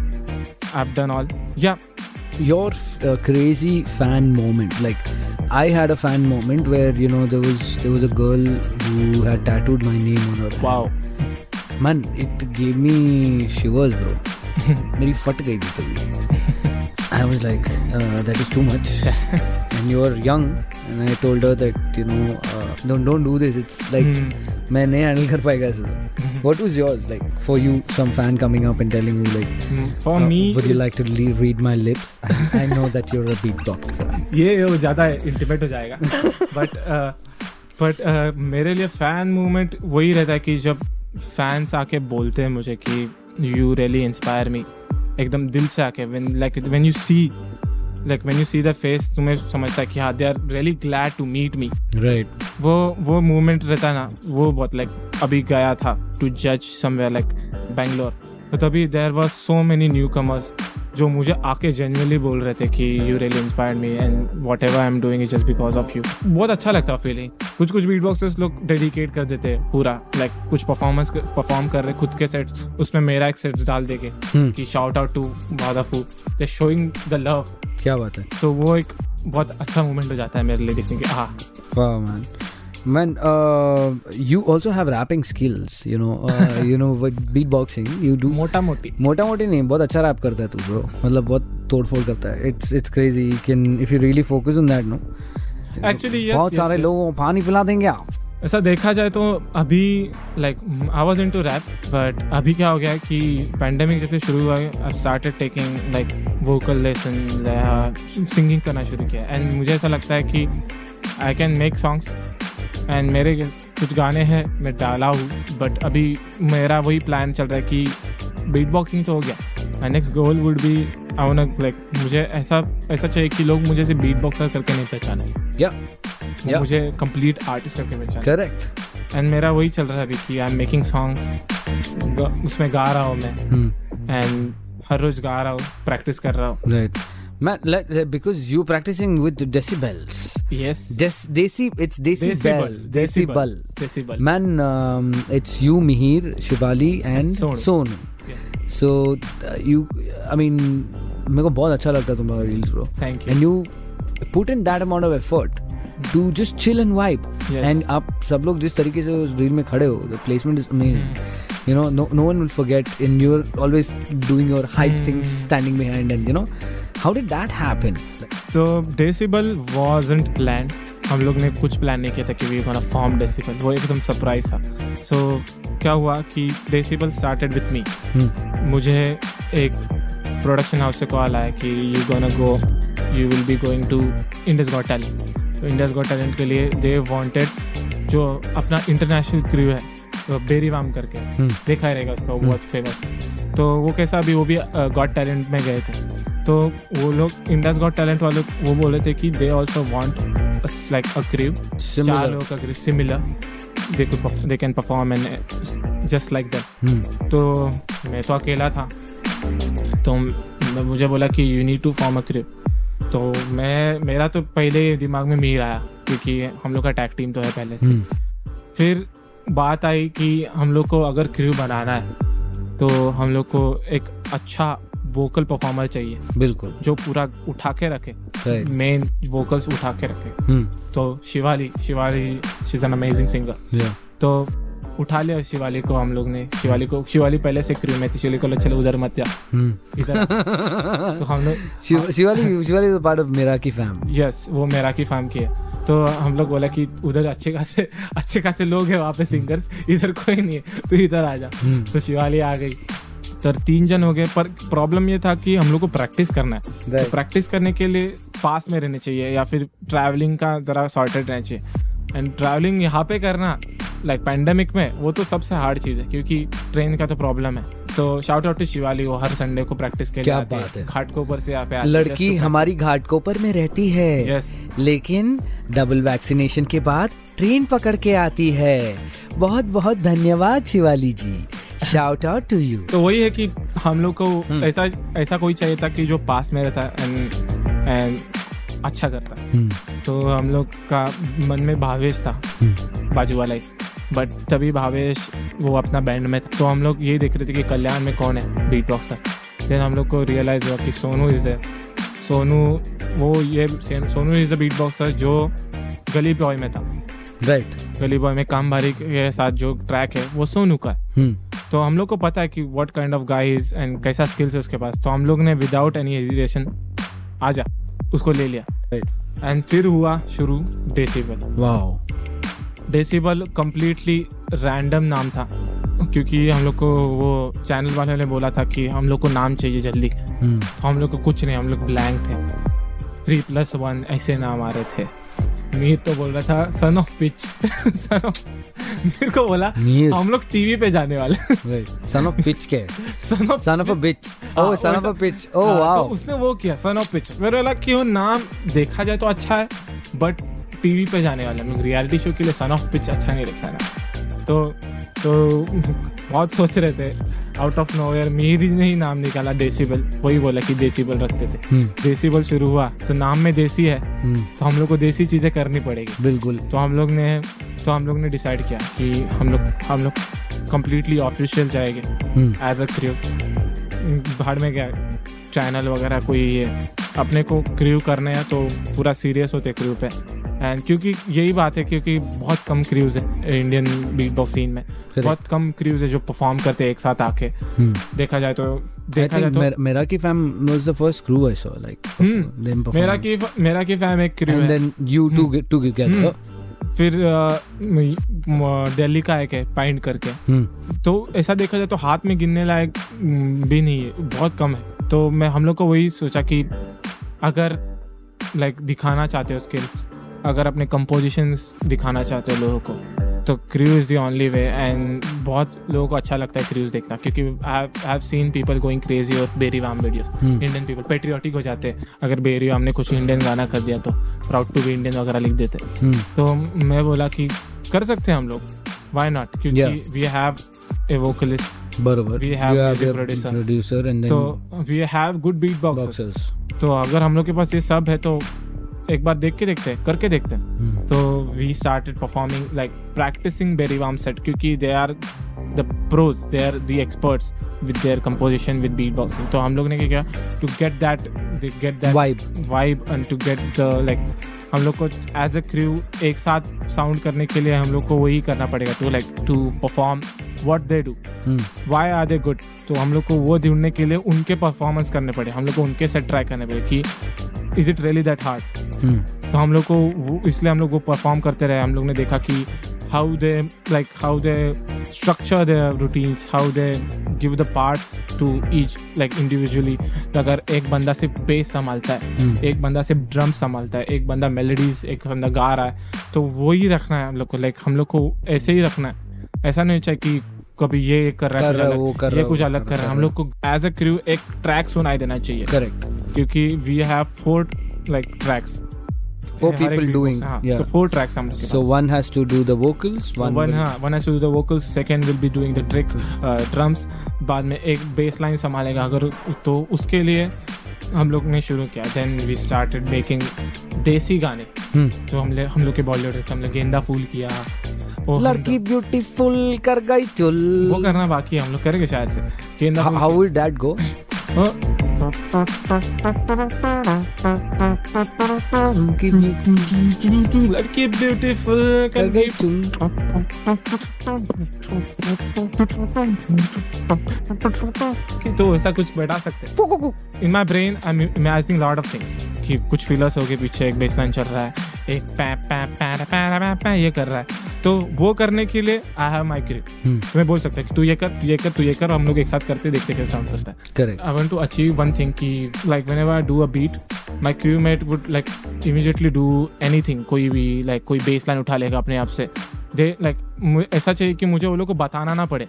आई हैव डन ऑल या Your uh, crazy fan moment, like I had a fan moment where you know there was there was a girl who had tattooed my name on her. Wow Man, it gave me shivers, bro. मेरी फट गई थी तभी I was like, uh, that is too and you were young, and I told her that you know, uh, don't don't do this. It's like Hmm. मैं नहीं handle कर पाएगा ऐसे What was yours like for you? Some fan coming up and telling you like, for uh, me would you like to le- read my lips? I know that you're a beatboxer. ये वो ज़्यादा intimate हो जाएगा but but मेरे लिए fan movement वही रहता है कि जब फैंस आके बोलते हैं मुझे कि यू रियली इंस्पायर मी एकदम दिल से आके when like when you see like when you see the face तुम्हें समझता है कि हाँ they are really glad to meet me right वो वो मूवमेंट रहता ना वो बहुत लाइक like, अभी गया था टू जज समवेयर लाइक बैंगलोर तो तभी there was so many new comers जो मुझे आके जेन्युइनली बोल रहे थे कि you really inspired me and whatever I am doing is just because of you बहुत अच्छा लगता है फीलिंग कुछ कुछ बीट बॉक्सेस लोग डेडिकेट कर देते हैं पूरा लाइक like, कुछ परफॉर्मेंस परफॉर्म कर रहे खुद के सेट्स उसमें मेरा एक सेट्स डाल देके Hmm. कि शाउट आउट टू बादाफू दे शोइंग द लव क्या बात है? तो वो एक बहुत अच्छा मोमेंट हो जाता है मेरे लिए देखने के हाँ man. Man, uh, you also have rapping skills. You know, uh, you know, beatboxing, you do मोटा मोटी मोटा मोटी नहीं बहुत अच्छा रैप करता है तू ब्रो मतलब बहुत तोड़ फोड़ करता है. It's it's crazy can if you really focus on that no Actually, yes, बहुत yes, सारे yes. लोगों को पानी पिला देंगे आप. ऐसा देखा जाए तो अभी like I was into rap but अभी क्या हो गया कि पैंडेमिक जब से शुरू हुआ I started taking like vocal lesson singing करना शुरू किया एंड मुझे ऐसा लगता है कि I can make songs and मेरे कुछ गाने हैं मैं डाला हूँ बट अभी मेरा वही प्लान चल रहा है कि बीट बॉक्सिंग तो हो गया। My next goal would be I like मुझे ऐसा ऐसा चाहिए कि लोग मुझे बीट बॉक्सर करके नहीं पहचाने। या वो Yeah. मुझे कंप्लीट आर्टिस्ट करके पहचाने। करेक्ट एंड मेरा वही चल रहा है अभी कि आई एम मेकिंग सॉन्ग्स उसमें गा रहा हूँ मैं। And Hmm. हर रोज गा रहा हूँ प्रैक्टिस कर रहा हूँ। Right. Man, like, uh, because you practicing with decibels. Yes Des- desi, it's decibels. Decibel. Decibel Man, um, it's you, Mihir, Shivali, and Sonu. Sonu. So uh, you, I mean, मेरे को बहुत अच्छा लगता है तुम्हारा reels, bro. Thank you. And you put in that amount of effort to just chill and vibe. Yes. And आप सब लोग जिस तरीके से उस reel में खड़े हो, the placement is amazing. Hmm. You know, no, no one will forget. And you're always doing your hype Hmm. things, standing behind, and did that happen? Like, तो डेसिबल wasn't planned. हम लोग ने कुछ plan नहीं किया था कि we gonna form decibel वो एकदम सरप्राइज़ था. सो so, क्या हुआ कि decibel started with me hmm. मुझे एक प्रोडक्शन हाउस से कॉल आया कि you gonna go you will be going to India's got talent तो इंडियस गॉट टैलेंट के लिए दे वांटेड जो अपना इंटरनेशनल क्रू है बेरी वाम करके Hmm. देखा रहेगा उसका बहुत फ़ेमस तो वो कैसा अभी वो भी गॉड टैलेंट में गए थे. तो वो लोग इंडियस गॉट टैलेंट वाले वो बोले थे कि they also want like a crew चार. लोगों का crew similar they they can perform and just like that. तो मैं तो अकेला था तो मुझे बोला कि you need to form a crew तो मैं मेरा तो पहले दिमाग में मीर आया क्योंकि हम लोग का टैग टीम तो है पहले से Hmm. फिर बात आई कि हम लोग को अगर क्रू बनाना है तो हम लोग को एक अच्छा वोकल परफॉर्मर चाहिए। बिल्कुल। जो पूरा उठा के रखे। मेन वोकल्स उठा के रखे। Hmm. तो Shivali Shivali she is an amazing singer तो उठा लिया शिवाली को हम लोग ने। शिवाली को शिवाली पहले से क्रू में थी। शिवाली को चलो उधर मत जा। Hmm. इधर तो हम लोग Shivali, Shivali is a part of Miraki fam. Yes वो मेरा की फैम की है। तो हम लोग बोला कि उधर अच्छे खासे अच्छे खासे लोग हैं वहाँ पे सिंगर्स इधर कोई नहीं है तो इधर आ जा। हम्म। तो शिवाली आ गई। तो तीन जन हो गए पर प्रॉब्लम ये था कि हम लोग को प्रैक्टिस करना है। Right. तो प्रैक्टिस करने के लिए पास में रहने चाहिए या फिर ट्रैवलिंग का जरा सॉर्टेड रहना चाहिए। एंड ट्रैवलिंग यहाँ पे करना लाइक पैंडेमिक में वो तो सबसे हार्ड चीज़ है क्योंकि ट्रेन का तो प्रॉब्लम है। तो शाउट आउट टू शिवाली वो हर संडे को प्रैक्टिस के लिए आती है। घाट को ऊपर से यहाँ पे है लड़की हमारी घाटकोपर में रहती है। Yes. लेकिन डबल वैक्सीनेशन के बाद ट्रेन पकड़ के आती है। बहुत बहुत धन्यवाद Shivali ji. Shout out to you तो वही है कि हम लोग को हम्म। ऐसा ऐसा कोई चाहिए था कि जो पास में रहता है एंड एंड अच्छा करता। है तो हम लोग का मन में भावेश था hmm. बाजू वाला ही। बट तभी भावेश वो अपना बैंड में था। तो हम लोग ये देख रहे थे कि कल्याण में कौन है बीट बॉक्सर देन हम लोग को रियलाइज़ हुआ कि सोनू इज़ देयर सोनू वो ये Sonu is the beat boxer जो गली बॉय में था। Right right. गली बॉय में काम भारी के साथ जो ट्रैक है वो सोनू का है। तो हम लोग को पता है कि what kind of guy is and कैसा स्किल्स है उसके पास। तो हम लोग ने विदाउट एनी हेजिटेशन आ जा उसको ले लिया। एंड फिर हुआ शुरू decibel wow decibel completely random नाम था क्योंकि हम लोग को वो चैनल वाले ने बोला था कि हम लोग को नाम चाहिए जल्दी। तो हम लोग को कुछ नहीं हम लोग ब्लैंक थे। थ्री प्लस वन ऐसे नाम आ रहे थे। मीर तो बोल रहा था son of pitch son of मेरे को बोला मीर। हम लोग टीवी पे जाने वाले। सन ऑफ़ पिच के। Son of son of bitch oh son of pitch oh हाँ, तो वाओ उसने वो किया सन ऑफ़ पिच मेरे बोला कि वो नाम देखा जाए तो अच्छा है बट टीवी पे जाने वाले हम लोग रियलिटी शो के लिए सन ऑफ़ पिच अच्छा नहीं लगता ना तो तो बहुत सोच रहे थे। आउट ऑफ़ नोवेयर मेरी ने ही नाम निकाला डेसिबल वही बोला कि डेसिबल रखते थे। हम्म, डेसिबल शुरू हुआ तो नाम में देसी है हम्म, तो हम लोग को देसी चीज़ें करनी पड़ेगी। बिल्कुल। तो हम लोग ने तो हम लोग ने डिसाइड किया कि हम लोग हम लोग कम्प्लीटली ऑफिशियल जाएँगे हम्म, एज अ क्रू भाड़ में गया चैनल वगैरह कोई ये अपने को क्रू करने हैं तो पूरा सीरियस होते क्रू पे। एंड क्योंकि यही बात है क्योंकि बहुत कम क्रूज है इंडियन बीट बॉक्स सीन में बहुत कम क्रूज है जो परफॉर्म करते हैं एक साथ आके। हम्म। देखा जाए तो देखा जाए तो fam was the first crew I saw, like Hmm. them performing. मेरा की मेरा की फैम एक crew then you two get two together. फिर दिल्ली का एक है पाइंट करके। हम्म तो ऐसा देखा जाए तो हाथ में गिनने लायक म, भी नहीं है। बहुत कम है। तो मैं हम लोग को वही सोचा कि अगर लाइक दिखाना चाहते हो स्किल्स अगर अपने कंपोजिशन दिखाना चाहते हो लोगों को तो cruise is the only way and बहुत लोगों को अच्छा लगता है क्रूज देखना क्योंकि I have seen people going crazy और very warm videos. Indian people patriotic हो जाते हैं। अगर बेरी वाम ने कुछ इंडियन गाना कर दिया तो प्राउड टू बी इंडियन वगैरह लिख देते हम्म तो मैं बोला कि कर सकते हैं हम लोग वाई नॉट क्योंकि वी हैव ए वोकलिस्ट बरोबर। We have You music a producer. producer तो we have good beat boxers. तो अगर हम लोग के पास ये सब है तो एक बार देख के देखते हैं करके देखते हैं। हम्म, तो we started performing like practicing Berywam set क्योंकि they are the pros they are the experts with their composition with beat boxing तो हम लोग ने क्या किया? To get that get that vibe vibe and to get the like हम लोग को एज अ क्रू एक साथ साउंड करने के लिए हम लोग को वही करना पड़ेगा to like to perform what they do why are they good तो हम लोग को वो ढूँढने के लिए उनके परफॉर्मेंस करने पड़े। हम लोग को उनके सेट ट्राई करने पड़े कि is it really that hard तो हम लोग को वो इसलिए हम लोग वो परफॉर्म करते रहे। हम लोग ने देखा कि how they like how they structure the routines how they give the parts to each like individually अगर एक बंदा सिर्फ़ बेस संभालता है। एक बंदा सिर्फ़ ड्रम संभालता है एक बंदा मेलोडीज एक बंदा गा रहा है तो वो ही रखना है हम लोग को लाइक हम लोग को ऐसे ही रखना है। ऐसा नहीं चाहिए कि कभी ये कर रहा है कुछ अलग कर ये कुछ अलग कर कर रहा है। हम लोग को एज अ क्रू एक ट्रैक सुनाई देना चाहिए। करेक्ट क्योंकि we have four like tracks Four people doing, yeah. तो फोर ट्रैक्स हम लोग के so one has to do the vocals So one one will- हाँ one has to do the vocals second will be doing the trick uh, drums बाद में एक base line संभालेगा। अगर तो उसके लिए हम लोग ने शुरू किया। देन वी स्टार्टेड मेकिंग देसी गाने। हम्म, जो हम हम लोग के बॉलीवुड थे हमने गेंदा फूल किया लड़की ब्यूटीफुल कर गई चुल। वो करना बाकी है हम लोग करेंगे शायद से। गेंदा how, fool how would that go? हाँ, लड़की ब्यूटीफुल कर गई चुल तो ऐसा कुछ बैठा सकते in my brain I am imagining lot of things कि कुछ फिलर्स हो गए पीछे एक बेसलाइन चल रहा है एक पै पै पै पै पै पै ये कर रहा है। तो वो करने के लिए आई हैव माई हम्म, मैं बोल सकता है कि तू ये कर तू ये कर तू ये कर हम लोग एक साथ करते देखते कैसे साउंड करता है। Correct. I want to achieve one thing कि like whenever I do a beat my crewmate would like immediately do anything कोई भी like कोई baseline उठा लेगा अपने आप से दे like ऐसा चाहिए कि मुझे वो लोग को बताना ना पड़े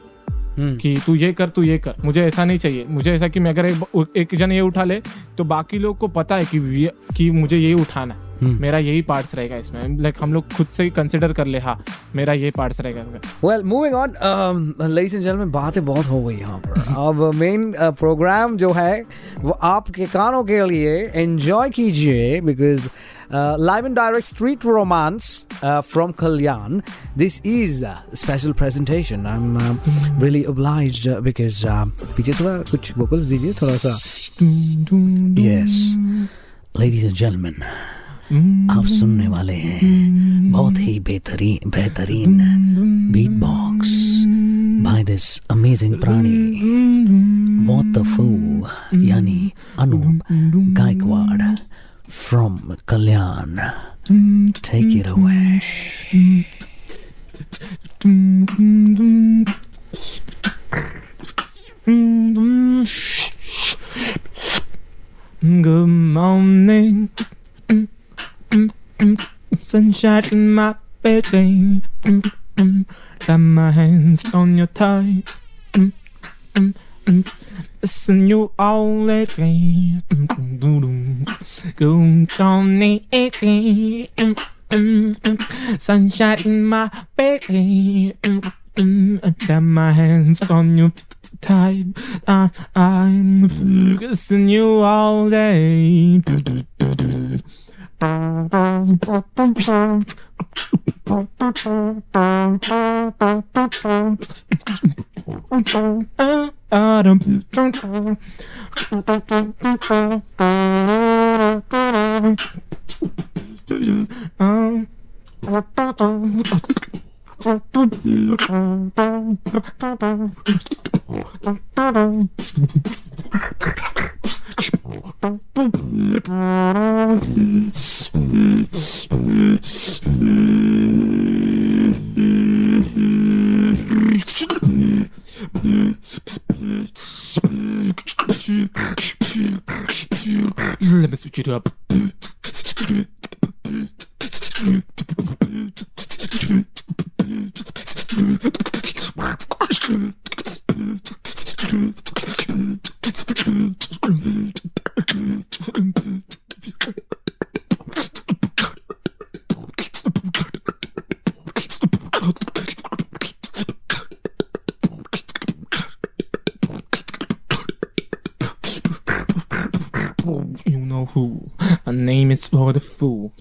Hmm. कि तू ये कर तू ये कर मुझे ऐसा नहीं चाहिए मुझे ऐसा कि मैं अगर एक, एक जन ये उठा ले तो बाकी लोग को पता है कि कि मुझे ये उठाना है। मेरा यही पार्ट्स रहेगा इसमें। लाइक हम लोग खुद से ही कंसिडर कर ले हाँ मेरा ये पार्ट्स रहेगा। Well, moving on, um, ladies and बातें बहुत हो गई यहाँ पर। अब मेन प्रोग्राम जो है वो आपके कानों के लिए एंजॉय कीजिए because live and direct street romance from Kalyan this is special presentation I am really obliged because पीछे थोड़ा कुछ वोकल्स दीजिए थोड़ा सा। यस लेडीज़ एंड जेंटलमैन आप सुनने वाले हैं बहुत ही बेहतरीन बेहतरीन beat box by this amazing प्राणी मोतफू यानी Anup Gaikwad from Kalyan take it away Good morning. Sunshine in my bedroom. Got my hands on your thigh. Listen, you all lately. Good morning. Sunshine in my bedroom. Got my hands on your thigh. I, I'm focusing you all day. Adam Let me switch it up. Oh, you know who. My name is for the fool.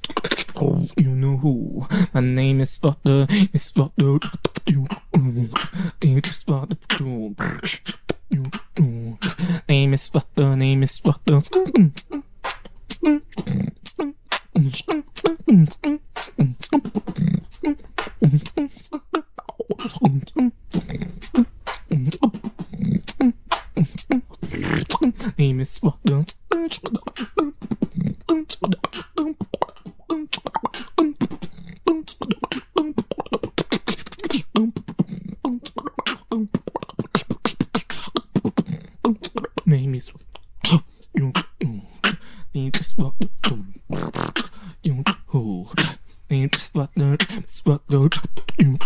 Oh, you know who. My name is for the. Is for the. You. It is for the fool. You. Name is for the. Name is for the. Name is for the. Name is you. Name is what you. Name is what. Name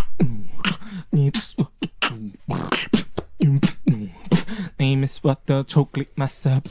is you. Name is the chocolate master.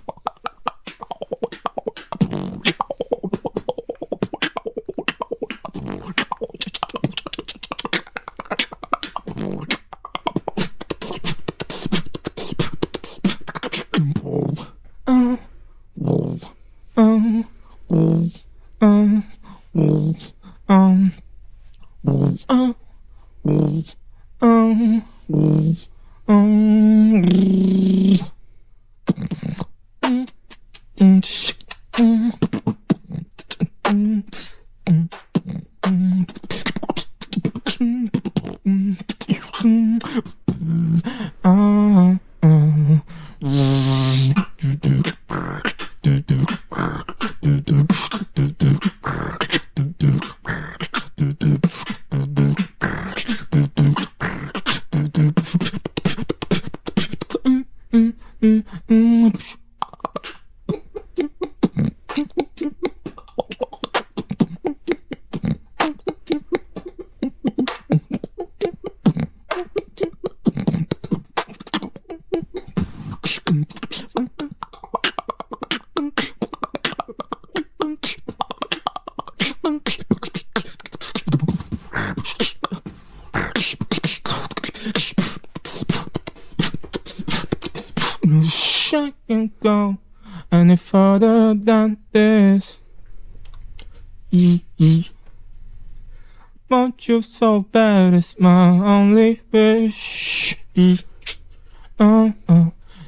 Want you so bad, it's my only wish. Uh, uh,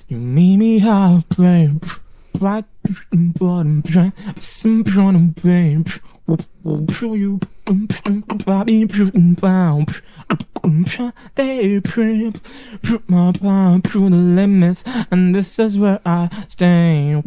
you meet me halfway, right bottom, some bottom, babe. Show you, body, bound. They trip, put my power through the limits, and this is where I stay.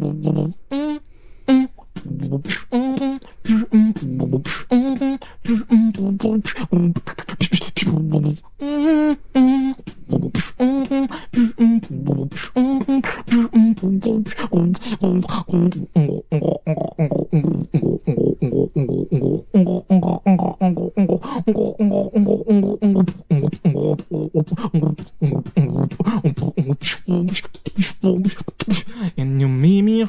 And you meet me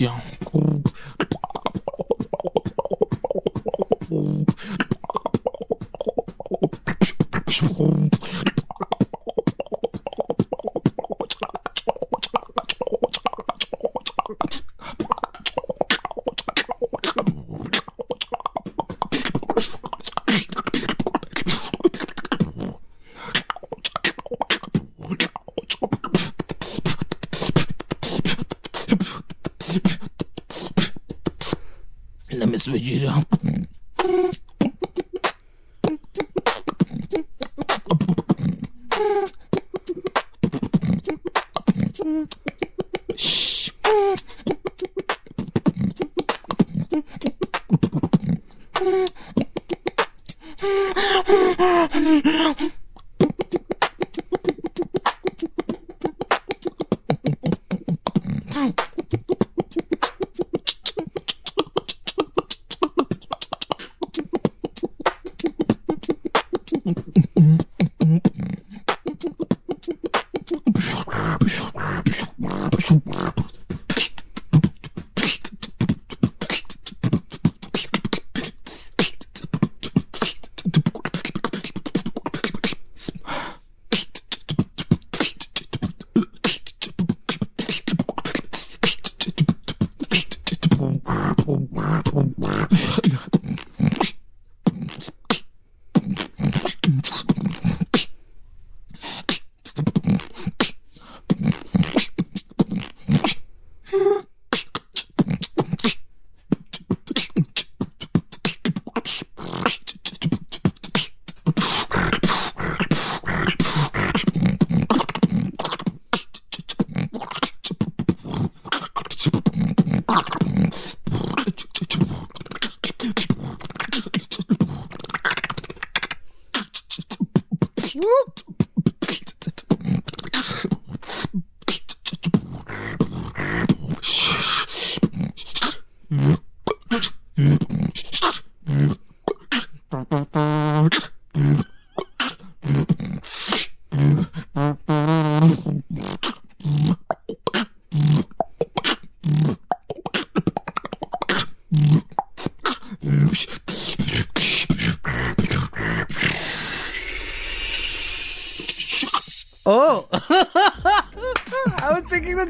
Tiens. Vegeta. Shh.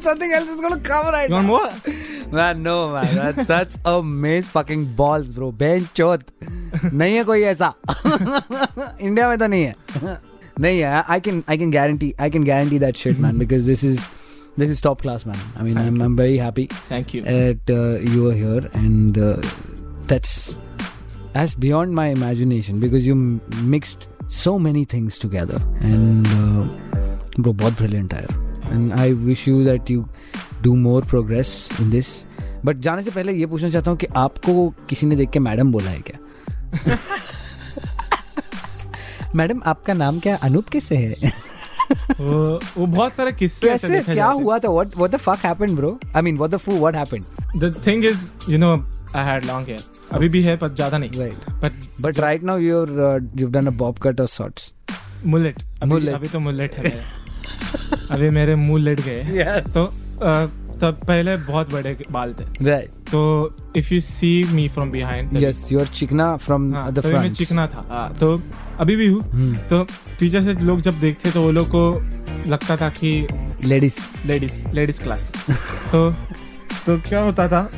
was thinking that something else is gonna come right You want now. more? Man, no man, that's that's a maze fucking balls, bro. Ben चोत नहीं है कोई ऐसा India में तो नहीं है नहीं है I can I can guarantee I can guarantee that shit man because this is this is top class man. I mean I'm I'm very happy Thank you. that uh, you are here and uh, that's that's beyond my imagination because you m- mixed so many things together and uh, bro बहुत brilliant है And I wish you that you do more progress in this but जाने से पहले ये पूछना चाहता हूँ कि आपको किसी ने देख के मैडम बोला है क्या? मैडम आपका नाम क्या? अनूप किससे है? वो बहुत सारे किस्से कैसे? क्या हुआ था? What what the fuck happened bro I mean what the fu what happened the thing is you know I had long hair अभी भी है पर ज़्यादा नहीं। Right but but right now you are you have done a bob cut और shorts mullet अभी तो mullet है। अभी मेरे मुँह लट गए Yes. तो तब पहले बहुत बड़े बाल थे। Right. तो if you see me from behind yes you are चिकना फ्रॉम द फ्रंट मैं चिकना था। हाँ, तो अभी भी हूँ। Hmm. तो पीछे से लोग जब देखते तो वो लोग को लगता था कि लेडीज़ लेडीज़ लेडीज़ क्लास तो तो क्या होता था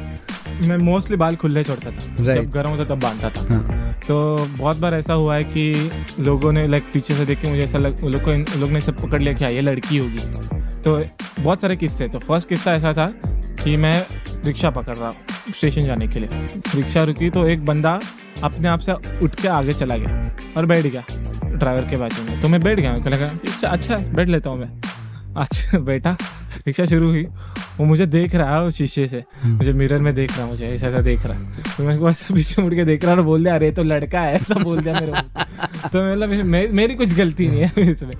मैं मोस्टली बाल खुले छोड़ता था। Right. जब गर्म होता तब बांधता था। हाँ। तो बहुत बार ऐसा हुआ है कि लोगों ने लाइक पीछे से देख के मुझे ऐसा लग उन लोग को लोग ने सब पकड़ लिया कि हाँ ये लड़की होगी। तो बहुत सारे किस्से तो फ़र्स्ट किस्सा ऐसा था कि मैं रिक्शा पकड़ रहा हूँ स्टेशन जाने के लिए। रिक्शा रुकी तो एक बंदा अपने आप से उठ के आगे चला गया और बैठ गया ड्राइवर के बाजू में। तो मैं बैठ गया लगा अच्छा अच्छा बैठ लेता हूँ मैं। अच्छा बैठा। रिक्शा शुरू हुई। वो मुझे देख रहा है उस शीशे से। मुझे मिरर में देख रहा है मुझे ऐसा ऐसा देख रहा है। तो मैं ऐसा पीछे मुड़ के देख रहा और बोल दिया अरे तो लड़का है। ऐसा बोल दिया मेरे को तो मतलब मेरी कुछ गलती नहीं है इसमें।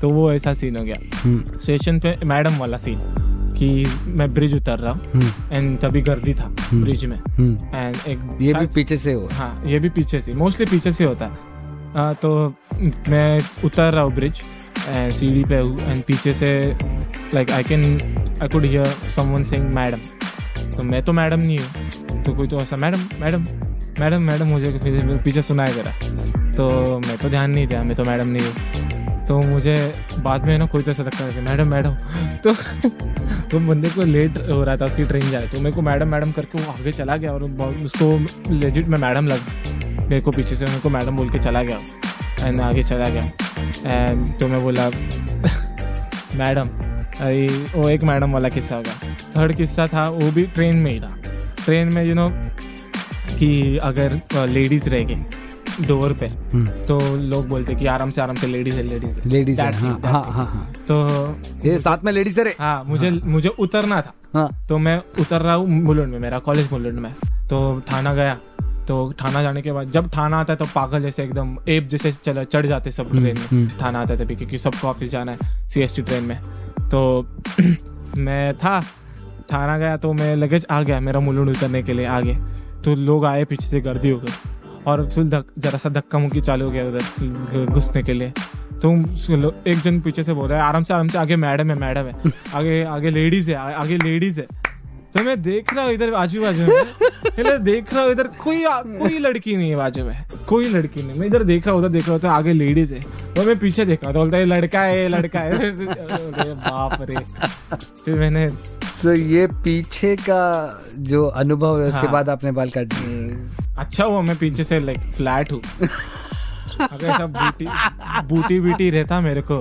तो वो ऐसा सीन हो गया। हम्म, स्टेशन पे मैडम वाला सीन कि मैं ब्रिज उतर रहा हूँ। हम्म, एंड तभी गर्दी था ब्रिज में। हम्म। एंड एक ये भी पीछे से हो हाँ ये भी पीछे से मोस्टली पीछे से होता। है आ, तो मैं उतर रहा हूँ ब्रिज एंड सीढ़ी पे एंड पीछे से like I can I could hear someone saying madam तो मैं तो मैडम नहीं हूँ तो कोई तो ऐसा मैडम मैडम मैडम मैडम मुझे पीछे पीछे सुनाया करा तो मैं तो ध्यान नहीं दिया, मैं तो मैडम नहीं हूँ। तो मुझे बाद में ना कोई तो ऐसा लगता है मैडम मैडम तो वो बंदे को लेट हो रहा था, उसकी ट्रेन जाए तो मेरे को मैडम मैडम करके वो आगे चला गया और उसको लेजिट में मैडम लगा, मेरे को पीछे से मेरे को मैडम बोल के चला गया। एंड आगे चला गया। एंड तो मैं बोला मैडम अरे वो एक मैडम वाला किस्सा होगा। थर्ड किस्सा था वो भी ट्रेन में ही था। ट्रेन में यू you नो know, कि अगर लेडीज़ रह गए डोर पे हम्म। तो लोग बोलते कि आराम से आराम से लेडीज़ है लेडीज़ है। लेडीज़ है हाँ हाँ हाँ हाँ। तो ये साथ में लेडीज़ है हाँ मुझे हाँ, मुझे उतरना था। हाँ। तो मैं उतर रहा हूँ मुलुंड में मेरा कॉलेज मुलुंड में। तो थाना गया। तो थाना जाने के बाद जब थाना आता है तो पागल जैसे एकदम एप जैसे चल चढ़ जाते सब ट्रेन में। हम्म। थाना आता है तभी क्योंकि सबको ऑफ़िस जाना है सीएसटी ट्रेन में। तो मैं था थाना गया तो मैं लगेज आ गया मेरा मुलुंड उतरने के लिए आगे। तो लोग आए पीछे से गर्दी हो गई। और फिर धक- जरा सा धक्का मुक्की चालू हो गया उधर घुसने के लिए। तो एक जन पीछे से बोल रहा है आराम से आराम से आगे मैडम है मैडम है। आगे आगे लेडीज़ है आगे लेडीज़ है। तो मैं देख रहा हूँ इधर आजू बाजू में देख रहा हूँ इधर कोई कोई लड़की नहीं है बाजू में। कोई लड़की नहीं। मैं इधर देख रहा हूँ उधर देख रहा हूँ तो आगे लेडीज़ है। तो मैं पीछे देख रहा था बोलता है लड़का है लड़का है। बाप रे। फिर मैंने सो ये पीछे का जो अनुभव है उसके हाँ। बाद आपने बाल काट अच्छा हुआ मैं पीछे से लाइक फ्लैट हूँ। अगर ऐसा बूटी बूटी बीटी रहता मेरे को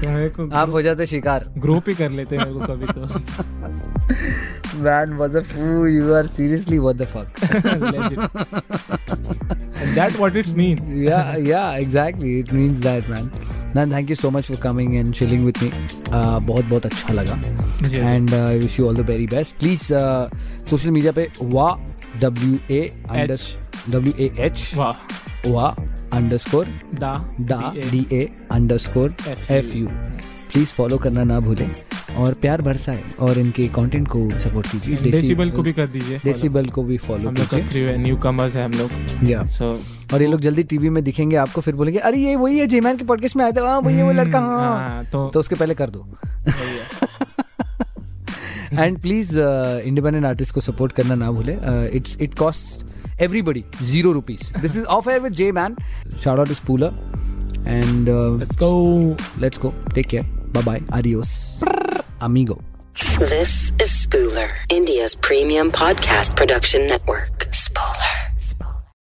तो मेरे को आप हो जाते शिकार। ग्रुप ही कर लेते मेरे को कभी तो। Man, what the fool you are seriously what the fuck. that what it's mean yeah, yeah, exactly. It means that, man. Man, thank you so much for coming and chilling with me. Uh, बहुत बहुत अच्छा लगा. जी। And uh, I wish you all the very best. Please, uh, social media पे wa w a under w a h वाह wa underscore दा da d a underscore F f u please follow करना ना भूलें और प्यार बरसाए और इनके कंटेंट को सपोर्ट कीजिए। डेसिबल को भी कर दीजिए. डेसिबल को भी फॉलो कीजिए। न्यू कमर्स है हम लोग। या सो और ये लोग जल्दी टीवी में दिखेंगे आपको फिर बोलेंगे अरे ये वही है जेमैन के पॉडकास्ट में आया था। हाँ वही है वो लड़का हाँ तो तो उसके पहले कर दो। एंड प्लीज़ इंडिपेंडेंट आर्टिस्ट को सपोर्ट करना ना भूले। It's it cost everybody zero rupees this is off air with J man shout out to Spooler and Let's go. Let's go take care Bye bye. Adios. Amigo. This is Spooler, India's premium podcast production network. Spooler.